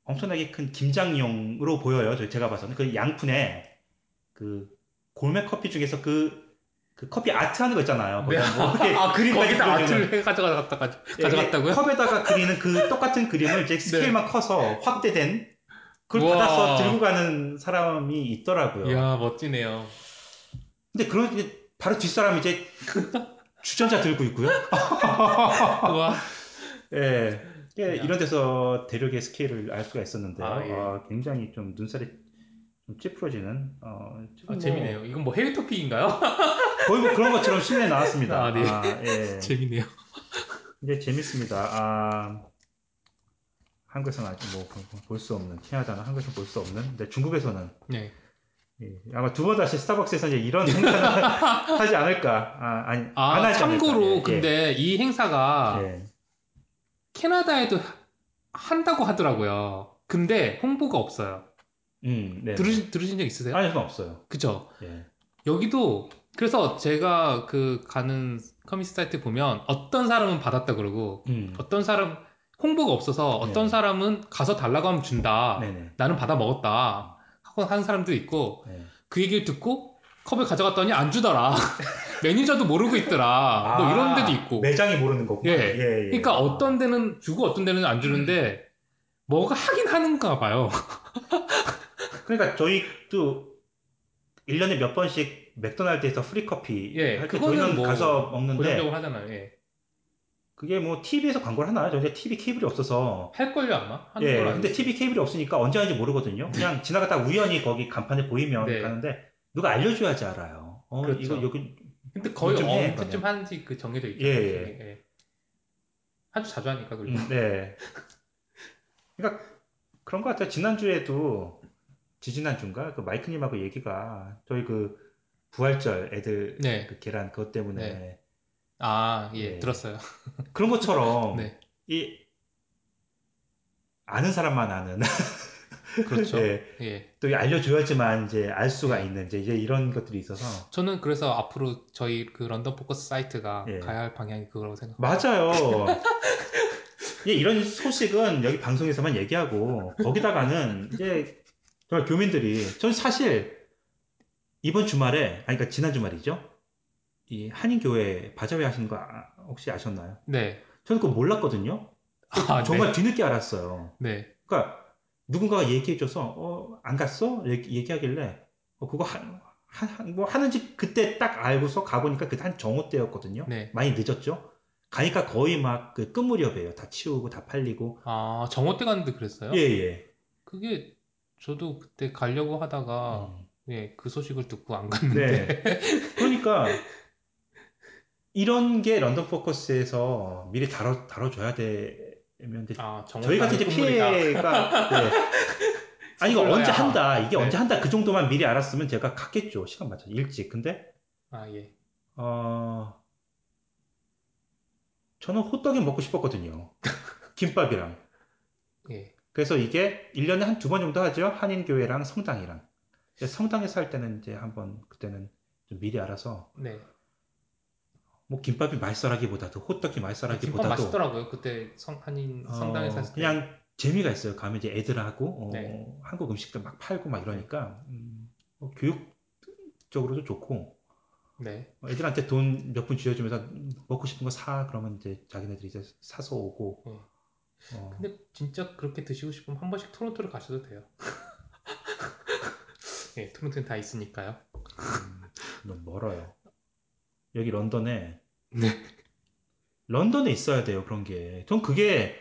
엄청나게 큰 김장용으로 보여요 저- 제가 봐서는 그 양푼에 그 골맥 커피 중에서 그, 그 커피 아트 하는 거 있잖아요 거기다 뭐
아,
그림까지
거기다. 아트를 해 가져갔다가
예,
가져갔다고요?
이게 컵에다가 그리는 그 똑같은 그림을 이제 스케일만 커서 확대된 그걸
우와.
받아서 들고 가는 사람이 있더라고요.
이야, 멋지네요.
근데 그런 바로 뒷사람이 이제 주전자 들고 있고요.
우와.
예. 예,
야.
이런 데서 대륙의 스케일을 알 수가 있었는데요.
아, 예.
아, 굉장히 좀 눈살이 좀 찌푸러지는 어,
아,
뭐
재미네요. 이건 뭐 해외 토픽인가요?
거의 뭐 그런 것처럼 신문에 나왔습니다.
아, 네.
예.
재미네요.
이제 재밌습니다. 아, 한국에서는 아직 뭐 볼 수 없는, 캐나다는 한국에서 볼 수 없는, 근데 중국에서는
네.
예, 아마 두 번 다시 스타벅스에서 이제 이런 행사를 하지 않을까. 아, 아니, 안
아,
하지
참고로
않을까. 예,
근데 이 행사가
예.
캐나다에도 한다고 하더라고요. 근데 홍보가 없어요.
음, 네.
들으신, 들으신 적 있으세요?
아니, 저는 없어요.
그쵸?
예.
여기도 그래서 제가 그 가는 커뮤니티 사이트 보면 어떤 사람은 받았다 그러고
음,
어떤 사람 홍보가 없어서 어떤
네.
사람은 가서 달라고 하면 준다.
네네.
나는 받아 먹었다. 하는 사람도 있고
네.
그 얘기를 듣고 컵을 가져갔더니 안 주더라. 매니저도 모르고 있더라. 뭐 이런 데도 있고.
매장이 모르는 거구나.
예.
예, 예.
그러니까 어떤 데는 주고 어떤 데는 안 주는데 뭐가 하긴 하는가 봐요.
그러니까 저희도 1년에 몇 번씩 맥도날드에서 free 커피
예,
할 때 저희는
뭐
가서 먹는데
고정적으로 하잖아요. 예.
그게 뭐 TV에서 광고를 하나요? 저희가 TV 케이블이 없어서
할걸요 아마? 하는
예, 근데. TV 케이블이 없으니까 언제 하는지 모르거든요. 그냥 지나가다 우연히 거기 간판에 보이면
네.
가는데 누가 알려줘야지 알아요. 어,
그렇죠.
이거 여기
근데 거의
요즘 해,
언제쯤 하는지 그 정해져 있잖아요.
예,
예. 아주 자주 하니까 그리고
음, 네. 그러니까 그런 것 같아요. 지난주에도 지지난주인가 그 마이크님하고 얘기가 저희 그 부활절 애들
네.
그 계란 그것 때문에
아, 예,
예.
들었어요.
그런 것처럼
네.
이 아는 사람만 아는
그렇죠.
예,
예.
또 알려줘야지만 이제 알 수가
네.
있는 이제 이런 것들이 있어서
저는 그래서 앞으로 저희 그 런던 포커스 사이트가
예.
가야 할 방향이 그거라고 생각합니다.
맞아요. 예, 이런 소식은 여기 방송에서만 얘기하고 거기다가는 이제 정말 교민들이 저는 사실 이번 주말에 아니 그러니까 지난 주말이죠. 이 한인교회 바자회 하시는 거 아- 혹시 아셨나요?
네.
저는 그거 몰랐거든요.
아,
정말 뒤늦게 알았어요.
네.
그러니까 누군가가 얘기해줘서 어, 안 갔어? 얘기, 얘기하길래 어, 그거 하, 하, 하- 뭐 하는지 그때 딱 알고서 가보니까 그때 한 정오 때였거든요.
네.
많이 늦었죠. 가니까 거의 막 그 끝무렵이에요. 다 치우고 다 팔리고.
아, 정오 때 갔는데 그랬어요?
예, 예.
그게 저도 그때 가려고 하다가
음.
예, 그 소식을 듣고 안 갔는데.
네. 그러니까 이런 게 런던 포커스에서 미리 다뤄 다뤄줘야 되면
아, 정오
저희가 이제. 피해가 네. 아니 이거 언제 한다 이게
네.
언제 한다 그 정도만 미리 알았으면 제가 갔겠죠 시간 맞춰 일찍 근데
아, 예.
어 저는 호떡이 먹고 싶었거든요 김밥이랑
예.
그래서 이게 1년에 한 두 번 정도 하죠 한인교회랑 성당이랑 성당에서 할 때는 이제 한번 그때는 좀 미리 알아서
네.
뭐 김밥이 맛있어라기보다도 호떡이
김밥
맛있어라기보다도
맛있더라고요. 그때 성, 한인
어,
성당에서 때.
그냥 재미가 있어요. 가면 이제 애들하고 어,
네.
한국 음식들 막 팔고 막 이러니까 음, 어, 교육적으로도 좋고
네.
어, 애들한테 돈 몇 푼 쥐어주면서 먹고 싶은 거 사 그러면 이제 자기네들이 이제 사서 오고
네.
어,
근데 진짜 그렇게 드시고 싶으면 한 번씩 토론토를 가셔도 돼요. 예, 토론토는 다 있으니까요.
음, 너무 멀어요. 여기 런던에
네.
런던에 있어야 돼요 그런 게. 전 그게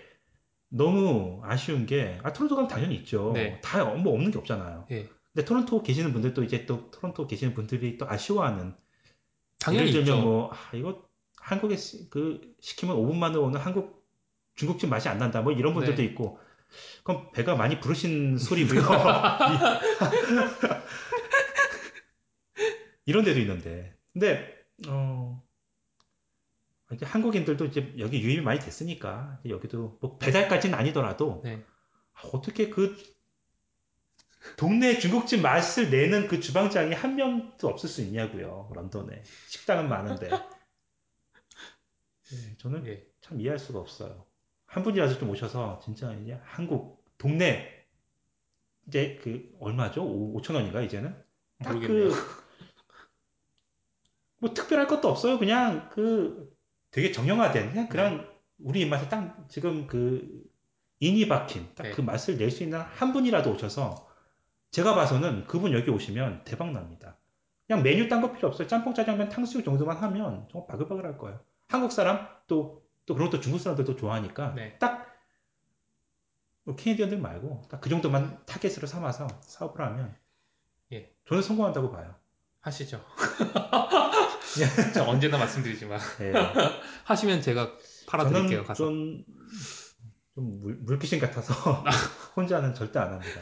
너무 아쉬운 게 아, 토론토 가면 당연히 있죠.
네.
다 뭐 없는 게 없잖아요.
예.
근데 토론토 계시는 분들도 이제 또 토론토 계시는 분들이 또 아쉬워하는
당연히
예를 들면
있죠.
뭐 아, 이거 한국에 시, 그 시키면 5분 만에 오는 한국 중국집 맛이 안 난다 뭐 이런 분들도
네.
있고 그럼 배가 많이 부르신 소리고요 이런 데도 있는데 근데 어 이제 한국인들도 이제 여기 유입이 많이 됐으니까 여기도 뭐 배달까지는 아니더라도
네.
아, 어떻게 그 동네 중국집 맛을 내는 그 주방장이 한 명도 없을 수 있냐고요 런던에. 식당은 많은데. 네, 저는
예.
참 이해할 수가 없어요. 한 분이라도 좀 오셔서 진짜 이제 한국 동네 이제 그 얼마죠? 5천 원인가 이제는? 딱. 그 뭐 특별할 것도 없어요. 그냥 그 되게 정형화된 그냥 그런 우리 입맛에 딱 지금 그 인이 박힌 딱
네.
그 맛을 낼 수 있는 한 분이라도 오셔서 제가 봐서는 그분 여기 오시면 대박 납니다. 그냥 메뉴 딴 거 필요 없어요. 짬뽕, 짜장면, 탕수육 정도만 하면 정말 바글바글 할 거예요. 한국 사람 또, 또 그런 것도 중국 사람들도 좋아하니까
네.
딱뭐 캐네디언들 말고 딱 그 정도만 타겟으로 삼아서 사업을 하면
예.
저는 성공한다고 봐요.
하시죠. 저 언제나 말씀드리지만
예.
하시면 제가 팔아드릴게요. 가서.
좀, 좀 물, 물귀신 같아서 혼자는 절대 안 합니다.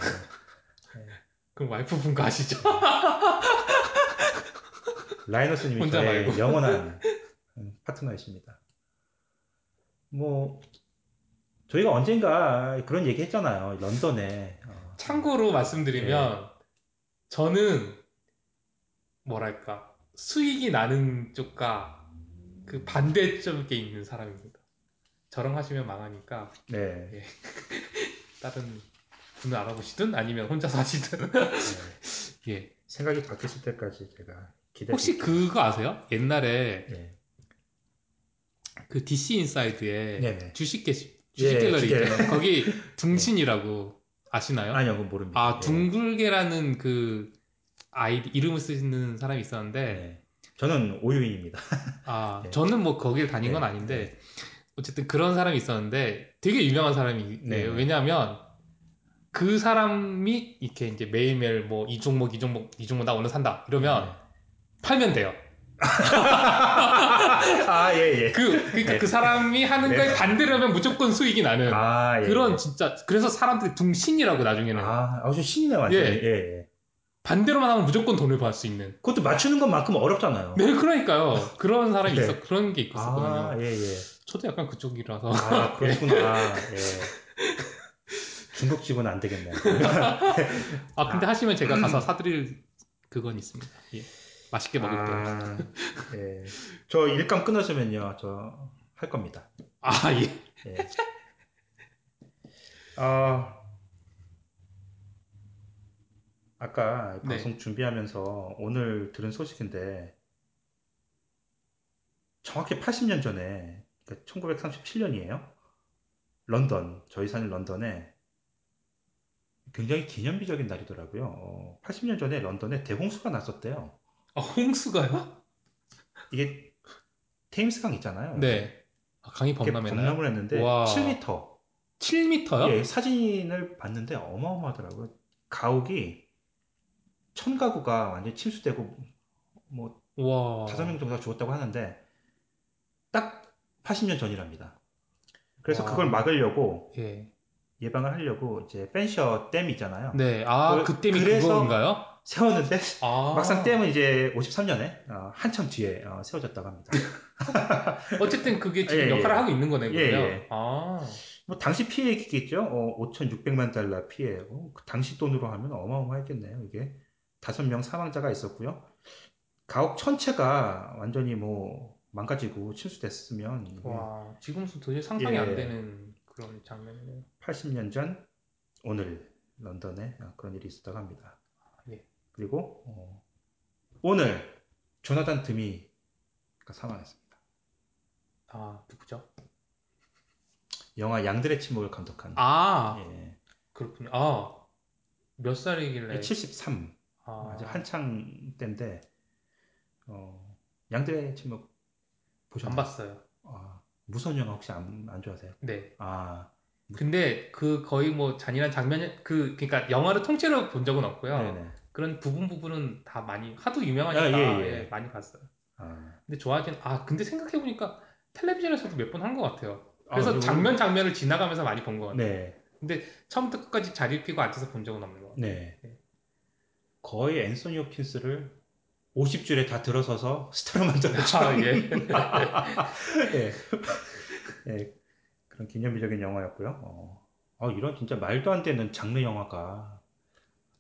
그럼 와이프분과 하시죠.
라이너스님이
혼자 말고.
영원한 파트너이십니다. 뭐 저희가 언젠가 그런 얘기 했잖아요. 런던에 어,
참고로 말씀드리면 저는 뭐랄까 수익이 나는 쪽과 그 반대쪽에 있는 사람입니다. 저랑 하시면 망하니까
네.
다른 분을 알아보시든 아니면 혼자서 하시든
네.
예.
생각이 바뀌실 때까지 제가 기대.
혹시 그거 아세요? 옛날에
네.
그 DC 인사이드에
네네.
주식 게시
예,
주식 갤러리
주게.
있잖아요. 거기 둥신이라고 아시나요?
아니요, 그건 모릅니다.
아
예.
둥글게라는 그 아이디 이름을 쓰는 사람이 있었는데
네. 저는 오유인입니다.
아
네.
저는 뭐 거기를 다닌 건
네,
아닌데 어쨌든 그런 사람이 있었는데 되게 유명한 사람이에요.
네.
왜냐하면 그 사람이 이렇게 이제 매일매일 뭐 이 종목 이 종목 이 종목 나 오늘 산다 이러면 팔면 돼요.
아, 예, 예.
그 그러니까
네.
그 사람이 하는 거에 반대로 하면 무조건 수익이 나는
아, 예.
그런 진짜 그래서 사람들이 둥신이라고 나중에는
아, 아주 신이네, 완전.
예.
예.
반대로만 하면 무조건 돈을 벌 수 있는.
그것도 맞추는 것만큼 어렵잖아요.
네, 그러니까요. 그런 사람이
네.
있어, 그런 게 있었거든요.
아, 예, 예.
저도 약간 그쪽이라서.
아, 그렇구나. 예. 중국집은 안 되겠네요.
아, 근데 하시면 제가 가서 사드릴 그건 있습니다. 예. 맛있게 먹을게요.
아, 예. 저 일감 끊어주면요, 저 할 겁니다.
아, 예.
예. 아, 아까 이
네.
방송 준비하면서 오늘 들은 소식인데, 정확히 80년 전에, 그러니까 1937년이에요. 런던, 저희 사는 런던에, 굉장히 기념비적인 날이더라고요. 어, 80년 전에 런던에 대홍수가 났었대요.
아, 홍수가요?
이게 테임스강 있잖아요.
네. 아, 강이 범람했나요?
범람을 했는데
와.
7m.
7m요?
예, 사진을 봤는데 어마어마하더라고요. 가옥이 천 가구가 완전 히 침수되고 뭐
와.
다섯 명 정도가 죽었다고 하는데 딱 80년 전이랍니다. 그래서
와.
그걸 막으려고
예.
예방을 하려고 이제 펜셔 댐 있잖아요.
네. 아,
그-
그 댐이 그건가요?
세웠는데
아.
막상 댐은 이제 53년에 한참 뒤에 어, 세워졌다고 합니다.
어쨌든 그게 지금
예, 예.
역할을 하고 있는 거네요.
예. 예.
아.
뭐 당시 피해액이겠죠. 어, 5,600만 달러 피해. 어, 그 당시 돈으로 하면 어마어마했겠네요. 이게 다섯 명 사망자가 있었고요. 가옥 전체가 완전히 뭐 망가지고 침수됐으면
와. 지금 도저히 상상이
예.
안 되는 그런 장면이네요.
80년 전 오늘 런던에 그런 일이 있었다고 합니다.
예.
그리고 어, 오늘 조나단 드미가 사망했습니다.
아, 누구죠?
영화 양들의 침묵을 감독한
아,
예.
그렇군요. 아. 몇 살이길래?
73
아,
아주 한창 때인데 어, 양들의 침묵
안
보셨나요?
봤어요.
아, 무서운 영화 혹시 안, 안 좋아하세요?
네.
아,
근데 그 거의 뭐 잔인한 장면 그 그러니까 영화를 통째로 본 적은 없고요.
네네.
그런 부분 부분은 다 많이 하도 유명하니까
아, 예, 예.
예, 많이 봤어요.
아,
근데 좋아하진 아 근데 생각해 보니까 텔레비전에서도 몇 번 한 것 같아요. 그래서
아,
장면 장면을 지나가면서 많이 본 것 같아요.
네,
처음부터 끝까지 자리 피고 앉아서 본 적은 없는 것 같아요.
네.
네.
거의 앤소니 홉킨스를 50줄에 다 들어서서 스타로 만들었죠.
아, 예.
예. 예, 그런 기념비적인 영화였고요. 어, 아, 이런 진짜 말도 안 되는 장르 영화가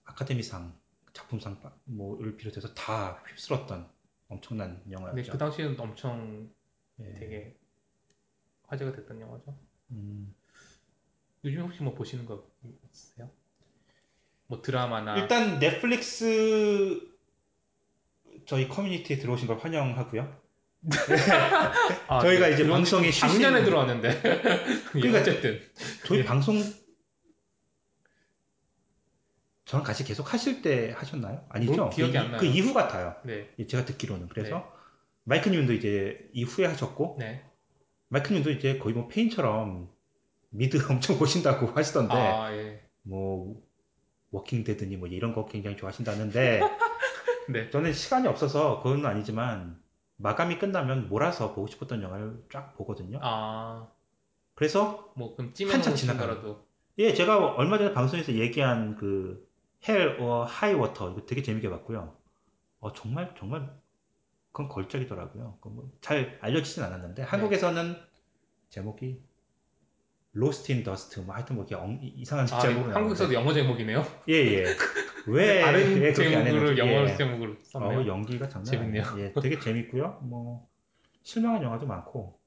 아카데미상, 작품상 뭐를 비롯해서 다 휩쓸었던 엄청난 영화였죠.
그 당시에는 엄청
예.
되게 화제가 됐던 영화죠.
음,
요즘 혹시 뭐 보시는 거 있으세요? 뭐 드라마나
일단 넷플릭스 저희 커뮤니티에 들어오신 걸 환영하고요.
아,
저희가
네.
이제 방송에
좀 작년에 들어왔는데 예,
그러니까
어쨌든
저희
예.
방송 저랑 같이 계속 하실 때 하셨나요? 아니죠?
뭐 기억이
그,
안
이-
나요.
그 이후 같아요.
네,
제가 듣기로는. 그래서 마이크님도 이제 이후에 하셨고
네.
마이크님도 이제 거의 뭐 페인처럼 미드 엄청 보신다고 하시던데
아, 예.
뭐 Walking Dead니 뭐 이런 거 굉장히 좋아하신다는데
네.
저는 시간이 없어서 그건 아니지만 마감이 끝나면 몰아서 보고 싶었던 영화를 쫙 보거든요.
아,
그래서
뭐 그럼
한참.
거라도
예, 제가 얼마 전에 방송에서 얘기한 그 Hell or High Water 이거 되게 재밌게 봤고요. 어, 정말 정말 그건 걸작이더라고요. 그뭐잘 알려지진 않았는데 한국에서는 제목이 Lost in Dust 뭐 하여튼 뭐 이렇게 엉- 이상한
아,
제목으로
한국에서도 영어 제목이네요.
예, 예. 왜
다른
왜 그렇게 안
제목을
했는지
영어
예.
제목으로 썼네요.
어, 연기가 장난
재밌네요.
아니에요. 예, 되게 재밌고요. 뭐 실망한 영화도 많고.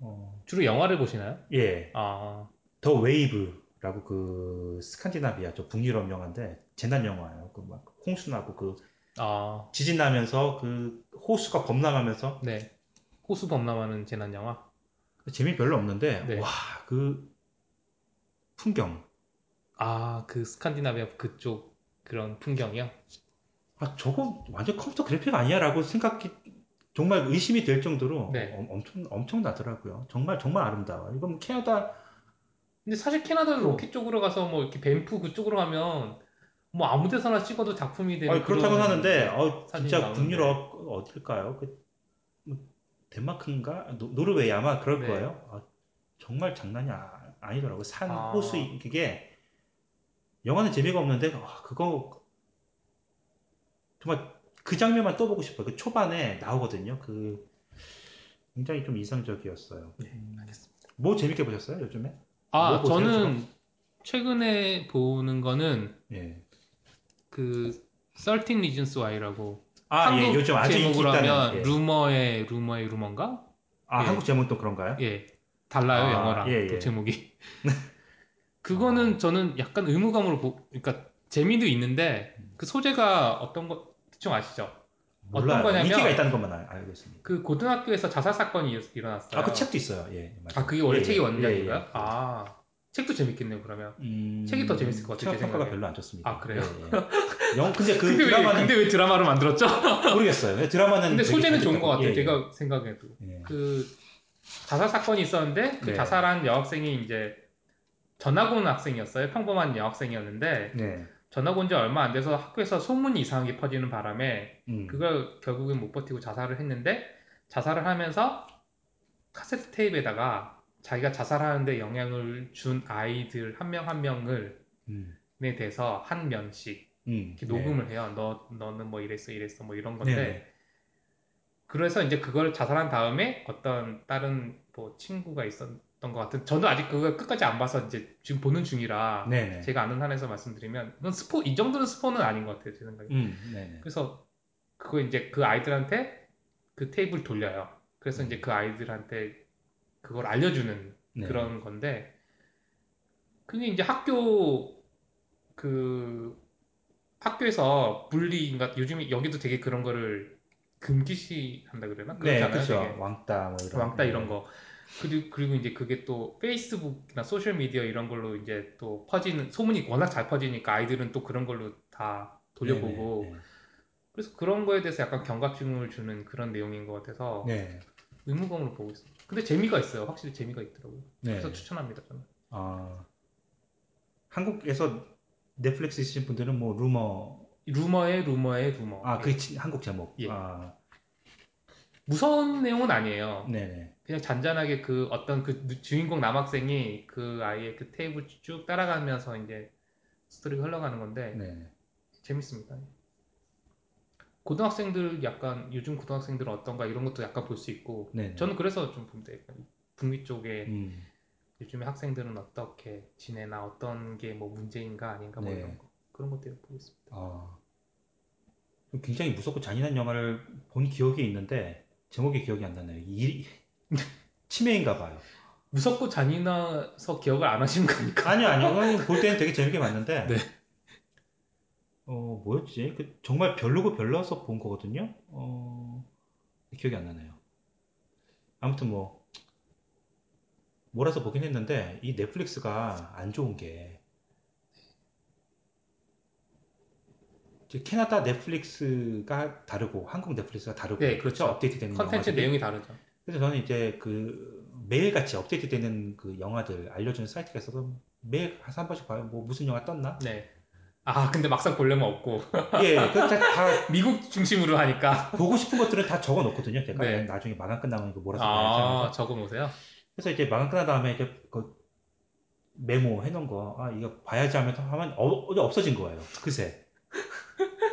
어,
주로 영화를 보시나요?
예.
아,
The Wave라고 그 스칸디나비아 저 북유럽 영화인데 재난 영화예요. 그 막 홍수 나고 그
아,
지진 나면서 그 호수가 범람하면서
네. 호수 범람하는 재난 영화.
재미 별로 없는데
네.
와그 풍경
아, 그 스칸디나비아 그쪽 그런 풍경이요.
아 저거 완전 컴퓨터 그래픽 아니야라고 생각이 정말 의심이 될 정도로
네.
어, 엄청 엄청 나더라고요. 정말 정말 아름다워. 이건 캐나다
근데 사실 캐나다
뭐.
로키 쪽으로 가서 뭐 이렇게 밴프 그쪽으로 가면 뭐 아무 데서나 찍어도 작품이 되는
아, 그렇다고 하는데 어, 진짜
나오는데.
북유럽 어딜까요? 그, 뭐, 덴마크인가 노, 노르웨이 아마 그럴
네.
거예요. 아, 정말 장난이 아, 니더라고요산
아.
호수 이게 영화는 재미가 없는데 아, 그거 정말 그 장면만 또 보고 싶어요. 그 초반에 나오거든요. 그 굉장히 좀 이상적이었어요.
네, 알겠습니다.
뭐 재밌게 보셨어요 요즘에?
아,
뭐
저는 최근에 보는 거는
예.
그 13 Reasons Why라고
아, 예,
한국
요즘 아주
제목으로. 하면
예.
루머의 루머의 루머인가?
아,
예.
한국 제목도 그런가요?
예. 달라요,
아,
영어랑
예,
또
예.
제목이. 그거는 저는 약간 의무감으로 보, 그러니까 재미도 있는데 그 소재가 어떤 거 대충 아시죠? 어떤
몰라요.
거냐면-
인기가 있다는 것만 알- 알고 있습니다.
그 고등학교에서 자살 사건이 일- 일어났어요.
아, 그 책도 있어요. 예, 맞아요.
아, 그게 원래
예,
책이
예,
원작인가요?
예, 예.
아, 책도 재밌겠네요 그러면.
음,
책이 더 재밌을 것 같아요, 제 생각에.
별로 안 좋습니다.
아, 그래요?
예, 예. 영 근데 그
근데, 왜,
드라마는
근데 왜 드라마로 만들었죠?
모르겠어요. 드라마는
근데 소재는
잘
좋은. 것 같아요.
예, 예.
제가 생각해도
예.
그 자살 사건이 있었는데 그
네.
자살한 여학생이 이제 전학 온 학생이었어요. 평범한 여학생이었는데
네.
전학 온 지 얼마 안 돼서 학교에서 소문이 이상하게 퍼지는 바람에
음.
그걸 결국엔 못 버티고 자살을 했는데 자살을 하면서 카세트 테이프에다가 자기가 자살하는데 영향을 준 아이들 한 명 한 명을
음.
에 대해서 한 명씩
음.
이렇게 녹음을 해요. 너 너는 뭐 이랬어 이랬어 뭐 이런
네.
건데
네.
그래서 이제 그걸 자살한 다음에 어떤 다른 뭐 친구가 있었던 것 같은 저도 아직 그걸 끝까지 안 봐서 이제 지금 보는 중이라
네. 네.
제가 아는 한에서 말씀드리면 이건 스포 이 정도는 스포는 아닌 것 같아요 제 생각에
음. 네. 네.
그래서 그거 이제 그 아이들한테 그 테이프를 돌려요 그래서 이제 그 아이들한테 그걸 알려주는
네.
그런 건데 그게 이제 학교 그 학교에서 bullying인가 요즘 여기도 되게 그런 거를 금기시 한다 그러나 그렇지
네? 그렇죠. 왕따 뭐 이런
왕따 이런 거 그리고 그리고 이제 그게 또 페이스북이나 소셜 미디어 이런 걸로 이제 또 퍼지는 소문이 워낙 잘 퍼지니까 아이들은 또 그런 걸로 다 돌려보고
네, 네,
그래서 그런 거에 대해서 약간 경각심을 주는 그런 내용인 것 같아서
네. 네.
의무감으로 보고 있어요. 근데 재미가 있어요. 확실히 재미가 있더라고요.
네.
그래서 추천합니다 저는.
아, 한국에서 넷플릭스 있으신 분들은 뭐 루머
루머의 루머의 루머.
아,
예.
그게 한국 제목.
예.
아,
무서운 내용은 아니에요.
네, 네.
그냥 잔잔하게 그 어떤 그 주인공 남학생이 그 아이의 그 테이블 쭉 따라가면서 이제 스토리가 흘러가는 건데
네.
재밌습니다. 고등학생들 약간 요즘 고등학생들은 어떤가 이런 것도 약간 볼 수 있고
네. 네.
저는 그래서 좀 봅니다. 북미 쪽에
음.
요즘에 학생들은 어떻게 지내나 어떤 게 뭐 문제인가 아닌가 뭐
네.
이런 거 그런 것들을 보고 있습니다.
아, 굉장히 무섭고 잔인한 영화를 본 기억이 있는데 제목이 기억이 안 나네요. 이, 치매인가 봐요.
무섭고 잔인해서 기억을 안 하시는 거니까.
아니요, 아니요. 볼 때는 되게 재밌게 봤는데.
네.
어, 뭐였지? 그 정말 별로고 별로서 본 거거든요. 어, 기억이 안 나네요. 아무튼 뭐, 몰아서 보긴 했는데, 이 넷플릭스가 안 좋은 게, 캐나다 넷플릭스가 다르고, 한국 넷플릭스가 다르고,
네, 그렇죠.
업데이트 되는
컨텐츠
영화들이.
내용이 다르죠.
그래서 저는 이제 그 매일같이 업데이트 되는 그 영화들 알려주는 사이트가 있어서 매일 한 3번씩 봐요. 뭐 무슨 영화 떴나?
네. 아 근데 막상 보려면 없고
예, 그다 다
미국 중심으로 하니까
보고 싶은 것들은 다 적어 놓거든요. 제가
네.
나중에 마감 끝나면 이거 몰아서 봐야지
아
하면서.
적어 놓으세요.
그래서 이제 마감 끝난 다음에 이제 그 메모 해놓은 거, 아, 이거 봐야지 하면서 하면 어, 어제 없어진 거예요. 그새.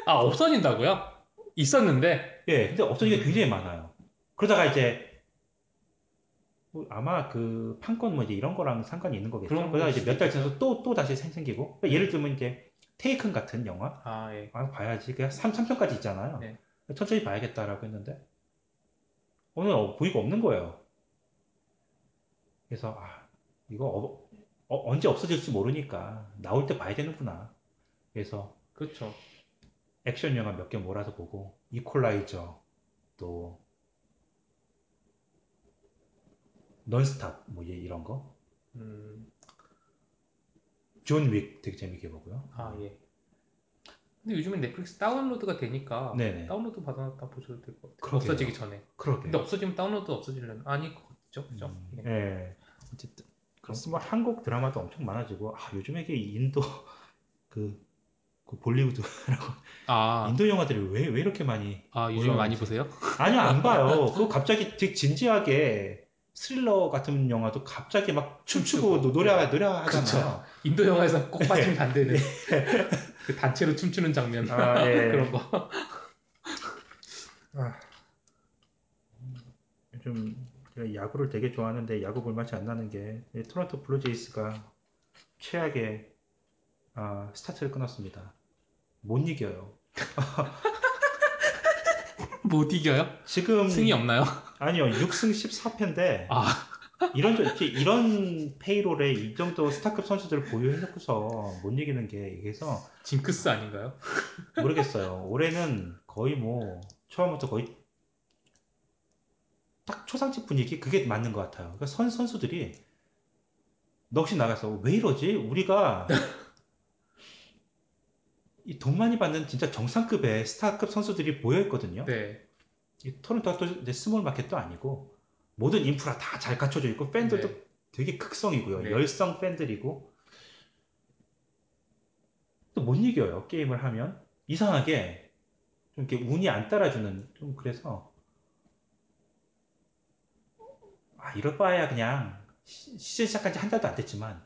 아 없어진다고요? 있었는데
예, 근데 없어진 게 굉장히 많아요. 그러다가 이제 뭐 아마 그 판권 뭐 이제 이런 거랑 상관이 있는 거겠죠.
그런
그러다가
걸
이제 몇 달 지나서 또, 또 다시 생- 생기고. 그러니까 예를 들면 이제 테이큰 같은 영화?
아 예.
아, 봐야지. 그냥 3, 3편까지 있잖아요.
네.
천천히 봐야겠다라고 했는데, 오늘 어, 보니까 없는 거예요. 그래서, 아, 이거 어, 어, 언제 없어질지 모르니까 나올 때 봐야 되는구나. 그래서
그렇죠.
액션 영화 몇 개 몰아서 보고, Equalizer, 또, Non-Stop, 뭐, 이- 이런 거.
음,
존 윅 되게 재밌게 보고요.
아 예. 근데 요즘엔 넷플릭스 다운로드가 되니까
네네.
다운로드 받아놨다 보셔도 될 것 같아요.
그러게요.
없어지기 전에.
그러게.
근데 없어지면 다운로드 없어지려면 아닐 것 같죠, 그죠?
음,
예.
예. 어쨌든 그렇습니다. 뭐 한국 드라마도 엄청 많아지고 아 요즘에 이게 인도 그, 그 볼리우드라고
아,
인도 영화들이 왜 왜 이렇게 많이
아 요즘 많이. 보세요?
아니요 안 봐요. 그거 갑자기 되게 진지하게 스릴러 같은 영화도 갑자기 막 춤추고
춤추고.
노래
네.
노래 하잖아요.
인도 영화에서 꼭 빠지면 안 되는 그 단체로 춤추는 장면
아, 예.
그런 거.
요즘 제가 야구를 되게 좋아하는데 야구 볼 맛이 안 나는 게 이 토론토 블루제이스가 최악의 아, 스타트를 끊었습니다. 못 이겨요.
못 이겨요?
지금
승이 없나요?
아니요 6승 14패인데
아.
이런 저- 이렇게 이런 payroll에 이 정도 스타급 선수들을 보유해놓고서 못 이기는 게 그래서
징크스 아닌가요?
모르겠어요. 올해는 거의 뭐 처음부터 거의 딱 초상집 분위기 그게 맞는 것 같아요. 그러니까 선 선수들이 넋이 나가서 왜 이러지? 우리가 이 돈 많이 받는 진짜 정상급의 스타급 선수들이 모여 있거든요.
네.
이 토론토가 또 이제 small market도 아니고 모든 인프라 다 잘 갖춰져 있고 팬들도
네.
되게 극성이고요.
네.
열성 팬들이고 또 못 이겨요. 게임을 하면 이상하게 좀 이렇게 운이 안 따라주는 좀 그래서 아 이럴 바에야 그냥 시- 시즌 시작한 지 한 달도 안 됐지만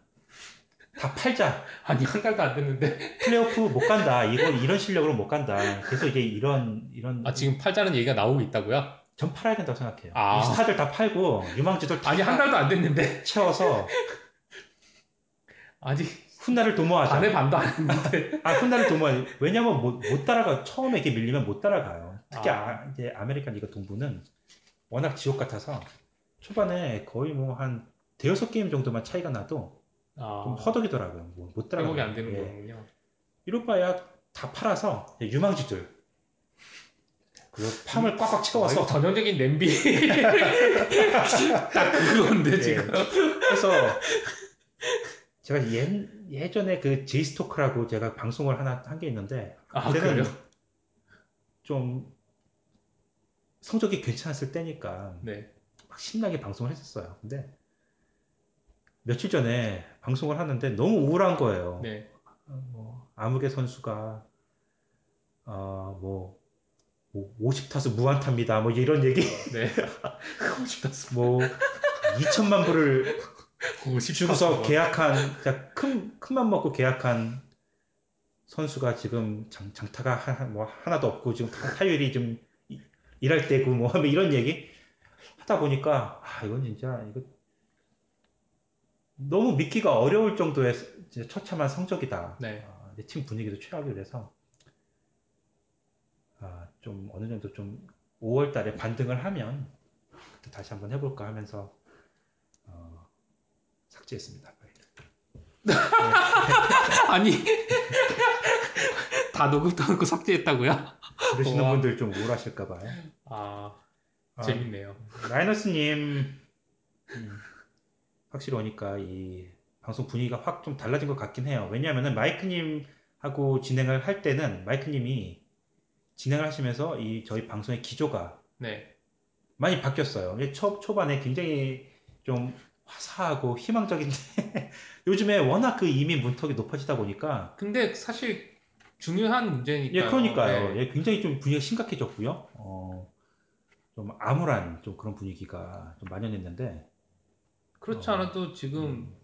다 팔자.
아니 한 달도 안 됐는데
플레이오프 못 간다. 이거 이런 실력으로 못 간다. 계속 이제 이런 이런
아 지금 팔자는 얘기가 나오고 있다고요?
전 팔아야 된다고 생각해요.
아.
이 스타들 다 팔고 유망주들 다
아니 한 달도 안 됐는데
채워서
아직
훗날을 도모하자.
반의 반도 안 했는데
아 훗날을 도모하자. 왜냐면 못, 못 따라가 처음에 이렇게 밀리면 못 따라가요. 특히
아.
아, 이제 아메리칸 리그 동부는 워낙 지옥 같아서 초반에 거의 뭐 한 대여섯 게임 정도만 차이가 나도
아,
좀 허덕이더라고요. 뭐, 못 따라가.
회복이 안 되는 거군요.
이럴 바에야 다 팔아서 유망주들 그 farm을 꽉꽉 채워서
전형적인 냄비 딱 그건데
예.
지금
그래서 제가 예, 예전에 그 제이스토크라고 제가 방송을 하나 한 게 있는데
아 그래요?
좀 성적이 괜찮았을 때니까
네.
막 신나게 방송을 했었어요. 근데 며칠 전에 방송을 하는데 너무 우울한 거예요.
네.
어, 뭐 아무개 선수가 어뭐 뭐 50타수 무안타입니다. 뭐 이런 얘기
네. 50다수.
뭐 2천만 불을
50
주고서 계약한 진짜 큰 큰맘 먹고 계약한 선수가 지금 장, 장타가 하, 뭐 하나도 없고 지금 타- 타율이 좀 이- 일할 때고 뭐 하면 이런 얘기 하다 보니까 아 이건 진짜 이거 너무 믿기가 어려울 정도의 처참한 성적이다.
네.
아, 내팀 분위기도 최악이 돼서 아, 좀 어느 정도 좀 5월 달에 반등을 하면 그때 다시 한번 해볼까 하면서 어, 삭제했습니다.
아니 다 녹음 떠놓고 삭제했다고요?
들으시는
우와.
분들 좀 우울하실까봐요.
아
아,
재밌네요.
라이너스님 음, 확실히 오니까 이 방송 분위기가 확 좀 달라진 것 같긴 해요. 왜냐하면은 마이크님하고 진행을 할 때는 마이크님이 진행을 하시면서 이 저희 방송의 기조가
네.
많이 바뀌었어요. 초, 초반에 굉장히 좀 화사하고 희망적인데 요즘에 워낙 그 이미 문턱이 높아지다 보니까
근데 사실 중요한 문제니까.
예 그러니까요.
네.
예, 굉장히 좀 분위기가 심각해졌고요. 어, 좀 암울한 좀 그런 분위기가 좀 만연했는데
그렇지
어,
않아도 지금
음,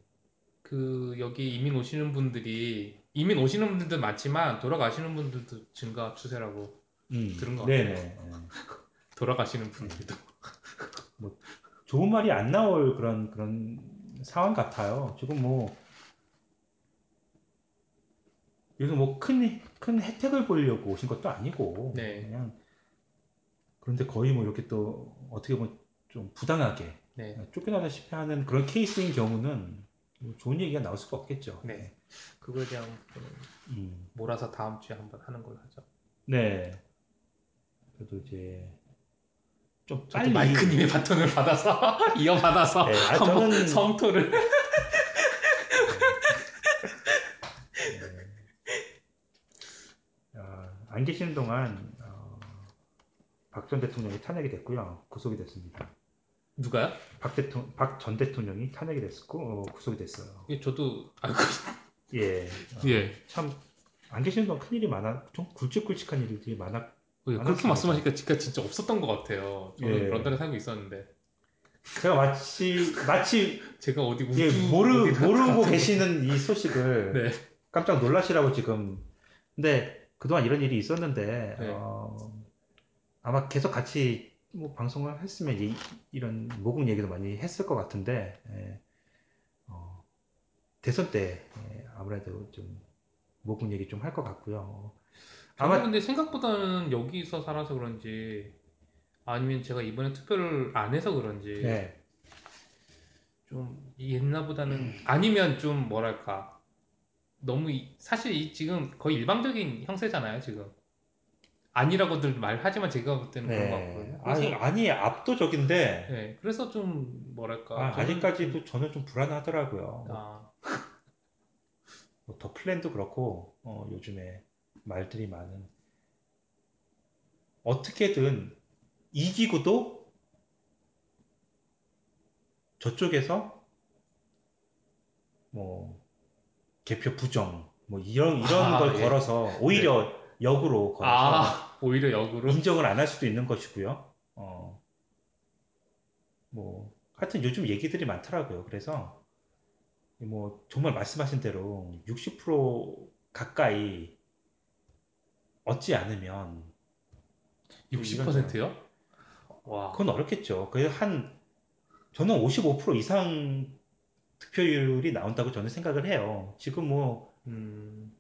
그 여기 이민 오시는 분들이 이민 오시는 분들도 많지만 돌아가시는 분들도 증가 추세라고
음,
들은 것. 같아요.
예.
돌아가시는 분들도.
좋은 말이 안 나올 그런 그런 상황 같아요. 지금 뭐 여기서 뭐큰 큰 혜택을 보려고 오신 것도 아니고
네.
그냥 그런데 거의 뭐 이렇게 또 어떻게 보면 좀 부당하게
네.
쫓겨나다시피 하는 그런 케이스인 경우는 뭐 좋은 얘기가 나올 수가 없겠죠.
네. 그거에 대한
음,
몰아서 다음 주에 한번 하는 걸로 하죠.
네. 그래도 이제 좀 빨리
마이크님의 바톤을 받아서 이어받아서
네, 아, 저는-
성토를
어, 안 계시는 동안 어, 박전 대통령이 탄핵이 됐고요. 구속이 됐습니다.
누가요?
박 대통령, 박 전 대통령이 탄핵이 됐고 어, 구속이 됐어요.
예, 저도 알고
예, 어,
예.
참 안 계시는 동안 큰 일이 많아, 좀 굵직굵직한 일들이 많아.
예, 그렇게. 말씀하시니까 진짜 진짜 없었던 것 같아요. 저는
예.
런던에 살고 있었는데
제가 마치 마치
제가 어디 우주
예, 모르
어디
모르고 계시는 이 소식을
네.
깜짝 놀라시라고 지금. 근데 그동안 이런 일이 있었는데
네.
어, 아마 계속 같이 뭐 방송을 했으면 이, 이런 모국 얘기도 많이 했을 것 같은데 예, 어, 대선 때 예, 아무래도 좀 모국 얘기 좀 할 것 같고요.
아마
아마
근데 생각보다는 여기서 살아서 그런지 아니면 제가 이번에 투표를 안 해서 그런지
네,
좀 옛날보다는 아니면 좀 뭐랄까. 너무 이- 사실 이 지금 거의 일방적인 형세잖아요 지금 아니라고들 말하지만 제가 볼 때는 그런 것
네.
같거든요.
아니, 아니 압도적인데
네, 그래서 좀 뭐랄까
아,
저는
아직까지도 저는 좀 불안하더라고요.
아,
뭐 더 플랜도 그렇고 어, 요즘에 말들이 많은 어떻게든 이기고도 저쪽에서 뭐 개표 부정 뭐 이런 이런
아,
걸
예.
걸어서 오히려 역으로 걸어서
아 오히려 역으로
인정을 안 할 수도 있는 것이고요. 어, 뭐 하여튼 요즘 얘기들이 많더라고요. 그래서 뭐 정말 말씀하신 대로 60% 가까이 얻지 않으면 뭐 이런
60%요? 와,
그건 어렵겠죠. 그래서 한 저는 55% 이상 득표율이 나온다고 저는 생각을 해요. 지금 뭐
음,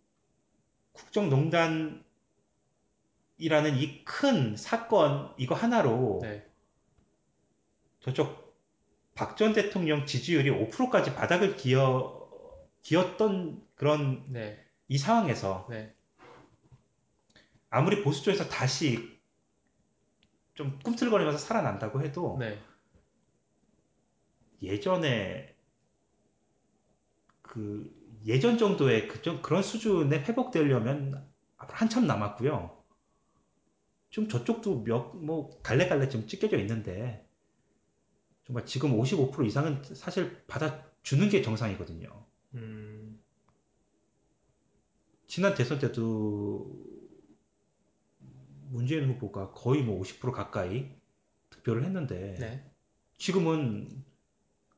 국정농단 이라는 이 큰 사건 이거 하나로
네,
저쪽 박 전 대통령 지지율이 5%까지 바닥을 기어 기었던 그런
네,
이 상황에서
네,
아무리 보수 쪽에서 다시 좀 꿈틀거리면서 살아난다고 해도
네,
예전에 그 예전 정도의 그 좀 그런 수준에 회복되려면 한참 남았고요. 좀 저쪽도 몇 뭐 갈래갈래 지금 찢겨져 있는데 정말 지금 55% 이상은 사실 받아주는 게 정상이거든요.
음,
지난 대선 때도 문재인 후보가 거의 뭐 50% 가까이 득표를 했는데
네,
지금은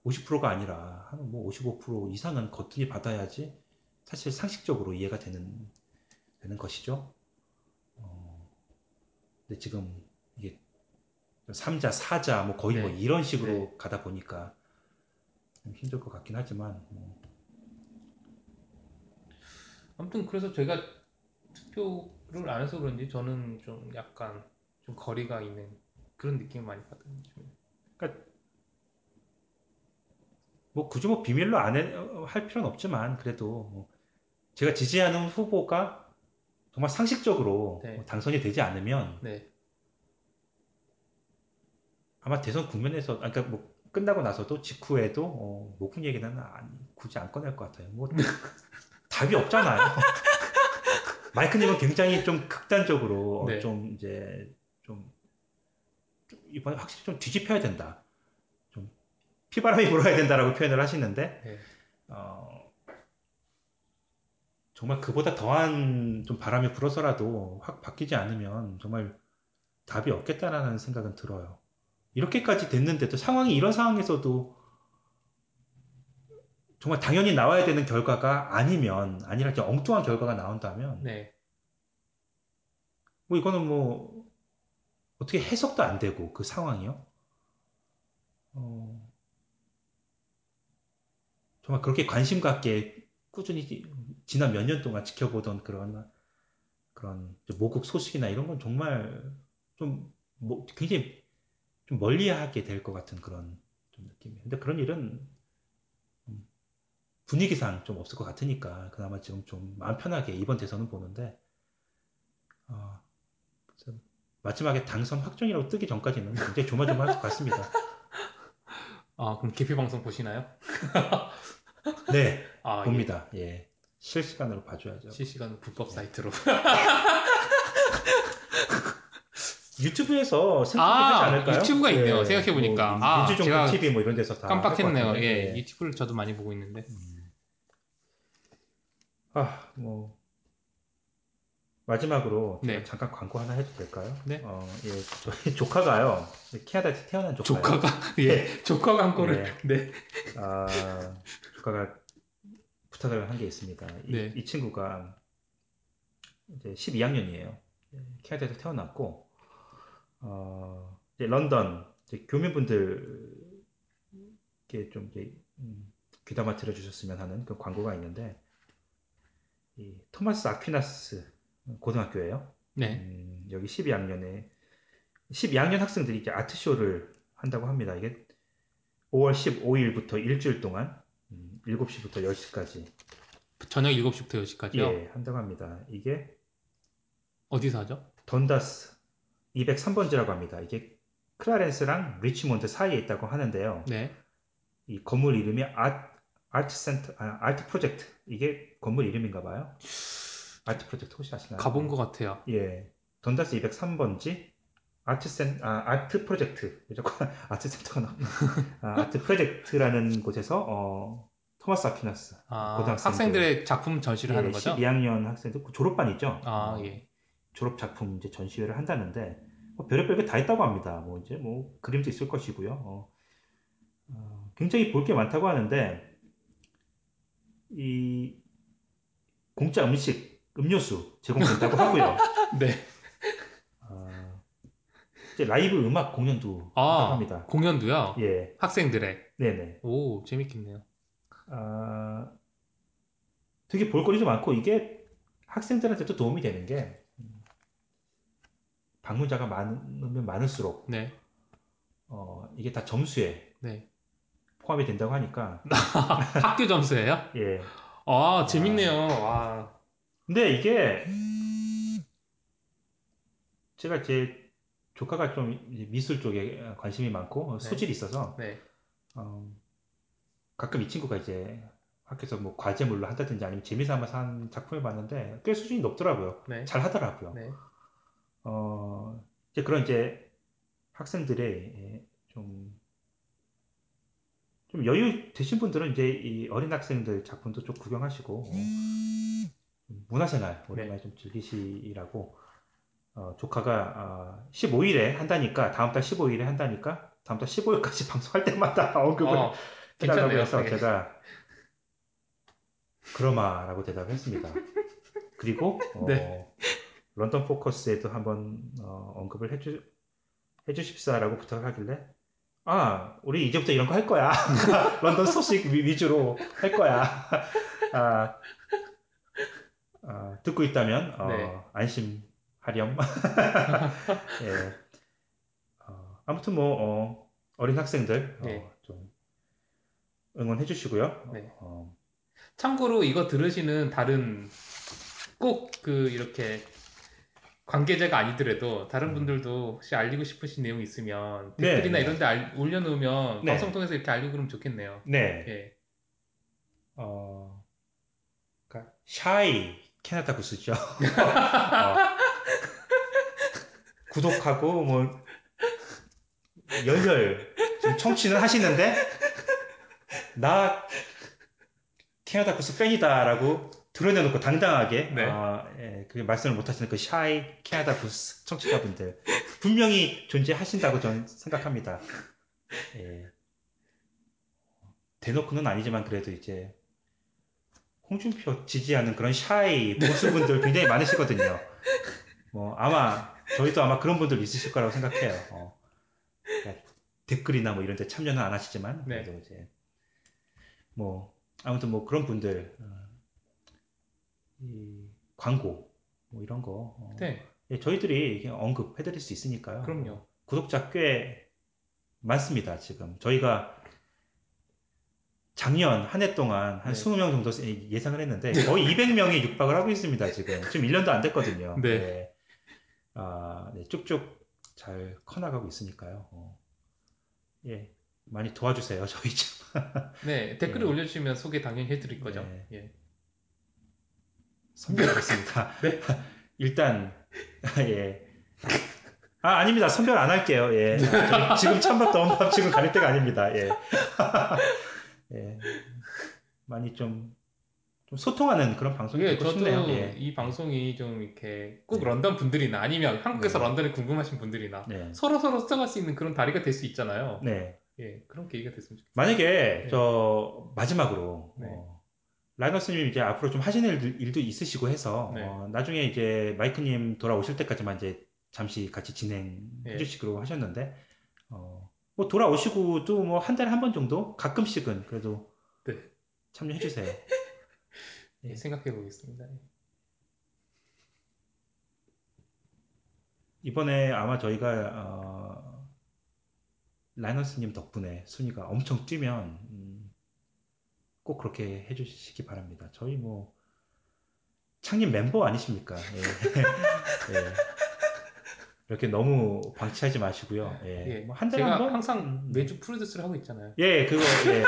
50%가 아니라 한 뭐 55% 이상은 거뜬히 받아야지 사실 상식적으로 이해가 되는 되는 것이죠. 어, 근데 지금 이게 3자, 4자 뭐 거의 뭐
네.
이런 식으로
네.
가다 보니까 좀 힘들 것 같긴 하지만 뭐
아무튼 그래서 제가 투표를 안 해서 그런지 저는 좀 약간 좀 거리가 있는 그런 느낌을 많이 받거든요.
뭐 굳이 뭐 비밀로 안 할 필요는 없지만 그래도 뭐 제가 지지하는 후보가 정말 상식적으로
네.
뭐 당선이 되지 않으면
네,
아마 대선 국면에서 아까 그러니까 뭐 끝나고 나서도 직후에도 어, 목국 얘기는 안- 굳이 안 꺼낼 것 같아요. 뭐 답이 없잖아요. 마이크님은 굉장히 좀 극단적으로 어,
네.
좀 이제 좀, 좀 이번에 확실히 좀 뒤집혀야 된다. 좀 피바람이 불어야 된다라고 표현을 하시는데
네.
어, 정말 그보다 더한 좀 바람이 불어서라도 확 바뀌지 않으면 정말 답이 없겠다라는 생각은 들어요. 이렇게까지 됐는데도 상황이 이런 상황에서도 정말 당연히 나와야 되는 결과가 아니면 아니라 이제 엉뚱한 결과가 나온다면
네.
뭐 이거는 뭐 어떻게 해석도 안 되고 그 상황이요. 어, 정말 그렇게 관심 갖게 꾸준히 지- 지난 몇 년 동안 지켜보던 그런 그런 모국 소식이나 이런 건 정말 좀 뭐, 굉장히 좀 멀리하게 될 것 같은 그런 좀 느낌이에요. 근데 그런 일은 음, 분위기상 좀 없을 것 같으니까 그나마 지금 좀 마음 편하게 이번 대선은 보는데 어, 마지막에 당선 확정이라고 뜨기 전까지는 굉장히 조마조마할 것 같습니다.
아, 그럼 개표 방송 보시나요?
네,
아,
봅니다. 예. 실시간으로 봐줘야죠.
예. 실시간 불법 사이트로.
유튜브에서 생중계
아,
하지 않을까요?
유튜브가 있네요. 생각해 보니까.
뭐 민-
아, 제가
TV 뭐 이런 데서 다
깜빡했네요. 예,
같은데.
유튜브를 저도 많이 보고 있는데.
아, 뭐 마지막으로
네.
잠깐 광고 하나 해도 될까요?
네.
어, 예, 저희 조카가요. 캐나다에서 태어난 조카예요.
조카가 예, 조카 광고를 네.
아, 조카가 부탁을 한 게 있습니다. 이,
네.
이 친구가 이제 12학년이에요. 캐나다에서 태어났고, 어, 이제 런던 이제 교민분들께 좀 이제 음, 귀담아 들어주셨으면 하는 그 광고가 있는데, 이 토마스 아퀴나스 고등학교예요.
네.
음, 여기 12학년에 12학년 학생들이 이제 아트쇼를 한다고 합니다. 이게 5월 15일부터 일주일 동안 음, 7시부터 10시까지
저녁 7시부터 10시까지요.
예, 한다고 합니다. 이게
어디서 하죠?
던다스 203번지라고 합니다. 이게 클라렌스랑 리치몬드 사이에 있다고 하는데요.
네.
이 건물 이름이 아트, 아트 센터, 아, 아트 프로젝트. 이게 건물 이름인가 봐요. 아트 프로젝트 혹시 아시나요?
가본 것 같아요.
예. 던다스 203번지 아트 센, 아, 아트 프로젝트. 왜 자꾸 아트 센터가 나오나? 아, 아트 프로젝트라는 곳에서, 어, 토마스 아퀴나스.
아,
고등학생들.
학생들의 작품 전시를 하는
예,
거죠?
12학년 학생들, 그 졸업반이죠?
아,
어,
예.
졸업 작품 이제 전시회를 한다는데, 뭐 별의별 게 다 있다고 합니다. 뭐 이제 뭐 그림도 있을 것이고요. 어, 어, 굉장히 볼 게 많다고 하는데, 이 공짜 음식, 음료수 제공된다고 하고요.
네.
아, 이제 라이브 음악 공연도
아,
합니다.
공연도요?
예,
학생들의.
네네.
오, 재밌겠네요.
아, 되게 볼거리도 많고 이게 학생들한테도 도움이 되는 게 음, 방문자가 많으면 많을수록
네.
어, 이게 다 점수에
네.
포함이 된다고 하니까
학교 점수예요?
예.
아, 재밌네요. 와.
근데 이게 제가 제 조카가 좀 미술 쪽에 관심이 많고
네.
소질이 있어서
네.
어, 가끔 이 친구가 이제 학교에서 뭐 과제물로 한다든지 아니면 재미삼아서 한 작품을 봤는데 꽤 수준이 높더라고요.
네.
잘 하더라고요.
네.
어, 이제 그런 이제 학생들의 예, 좀, 좀 여유 되신 분들은 이제 이 어린 학생들 작품도 좀 구경하시고, 어, 문화생활 오랜만에 좀 즐기시라고, 어, 조카가, 아, 15일에 한다니까, 다음 달 15일에 한다니까, 다음 달 15일까지 방송할 때마다 언급을
어,
해달라고. 해서
네.
제가, 그러마라고 대답했습니다. 그리고, 어,
네.
런던 포커스에도 한번 어, 언급을 해주, 해주십사라고 부탁을 하길래 아 우리 이제부터 이런 거 할 거야 런던 소식 위- 위주로 할 거야 아, 아, 듣고 있다면 어,
네.
안심하렴 예. 어, 아무튼 뭐 어, 린 학생들 어,
네.
좀 응원해 주시고요
네.
어,
참고로 이거 들으시는 다른 꼭 그 이렇게 관계자가 아니더라도 다른
음.
분들도 혹시 알리고 싶으신 내용 있으면
네,
댓글이나
네.
이런 데 알- 올려놓으면
네.
방송 통해서 이렇게 알리고 그러면 좋겠네요.
네
예.
어, 그러니까 샤이 캐나다 구스죠. 어, 구독하고 뭐 열혈 지금 청취는 하시는데 나 캐나다 구스 팬이다라고 드러내놓고 당당하게
네.
어, 예, 그 말씀을 못하시는 그 샤이 캐나다 구스 청취자분들 분명히 존재하신다고 저는 생각합니다. 예. 대놓고는 아니지만 그래도 이제 홍준표 지지하는 그런 샤이 보수분들 굉장히 많으시거든요. 뭐 아마 저희도 아마 그런 분들 있으실 거라고 생각해요. 어. 그러니까 댓글이나 뭐 이런 데 참여는 안 하시지만
네.
그래도 이제 뭐 아무튼 뭐 그런 분들 어, 이 광고 뭐 이런 거 어,
네.
예, 저희들이 언급해드릴 수 있으니까요.
그럼요.
구독자 꽤 많습니다, 지금. 저희가 작년 한 해 동안 한
네.
20명 정도 예상을 했는데 거의 200명이 육박을 하고 있습니다, 지금. 지금 1년도 안 됐거든요.
네.
아, 네, 쭉쭉 잘 커나가고 있으니까요. 어. 예. 많이 도와주세요, 저희 좀.
네. 댓글을
예.
올려주시면 소개 당연히 해드릴 거죠.
네.
예.
선별하겠습니다.
네.
일단, 예. 아, 아닙니다. 선별 안 할게요. 예. 지금 찬밥도 언밥 지금 가릴 때가 아닙니다. 예. 예. 많이 좀, 좀 소통하는 그런 방송이
이게
되고 싶네요. 예.
이 방송이 좀 이렇게 꼭
네.
런던 분들이나 아니면 한국에서
네.
런던에 궁금하신 분들이나
네.
서로 서로 소통할 수 있는 그런 다리가 될 수 있잖아요.
네.
예, 그런 계기가 됐으면 좋겠어요.
만약에,
네.
저, 마지막으로,
네.
어, 라이너스님 이제 앞으로 좀 하시는 일도, 일도 있으시고 해서,
네.
어, 나중에 이제 마이크님 돌아오실 때까지만 이제 잠시 같이 진행해
네.
주시기로 하셨는데, 어, 뭐 돌아오시고 또 뭐 한 달에 한 번 정도? 가끔씩은 그래도
네.
참여해 주세요.
예, 생각해 보겠습니다. 예.
이번에 아마 저희가, 어, 라이너스님 덕분에 순위가 엄청 뛰면, 음, 꼭 그렇게 해주시기 바랍니다. 저희 뭐, 창립 멤버 아니십니까? 예. 예. 이렇게 너무 방치하지 마시고요. 예.
예.
뭐한 달에
제가
한 번?
항상
음.
매주 프로듀스를 하고 있잖아요.
예, 그거 예.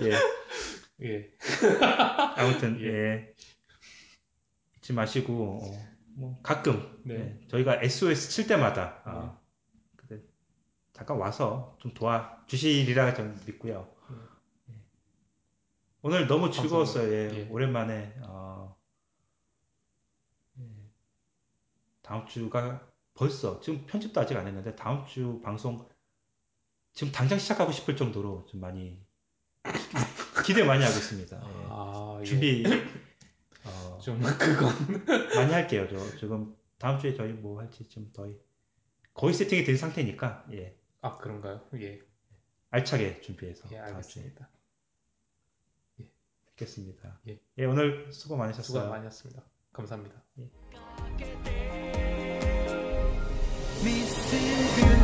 예.
예.
아무튼
예.
예. 잊지 마시고 어, 뭐 가끔
네.
예, 저희가 SOS 칠 때마다 아, 근데 잠깐 와서 좀 도와 주시리라 좀 믿고요. 예. 오늘 너무 즐거웠어요. 예,
예.
오랜만에 어, 예. 다음 주가 벌써 지금 편집도 아직 안 했는데 다음 주 방송 지금 당장 시작하고 싶을 정도로 좀 많이 기대 많이 하고 있습니다. 예.
아, 예.
준비 어,
좀 그건
많이 할게요. 저 지금 다음 주에 저희 뭐 할지 좀 거의 거의 세팅이 된 상태니까 예
아 그런가요? 예.
알차게 준비해서
예, 알겠습니다.
뵙겠습니다.
예.
예 오늘 수고 많으셨어요.
수고 많이 했습니다. 감사합니다.
Good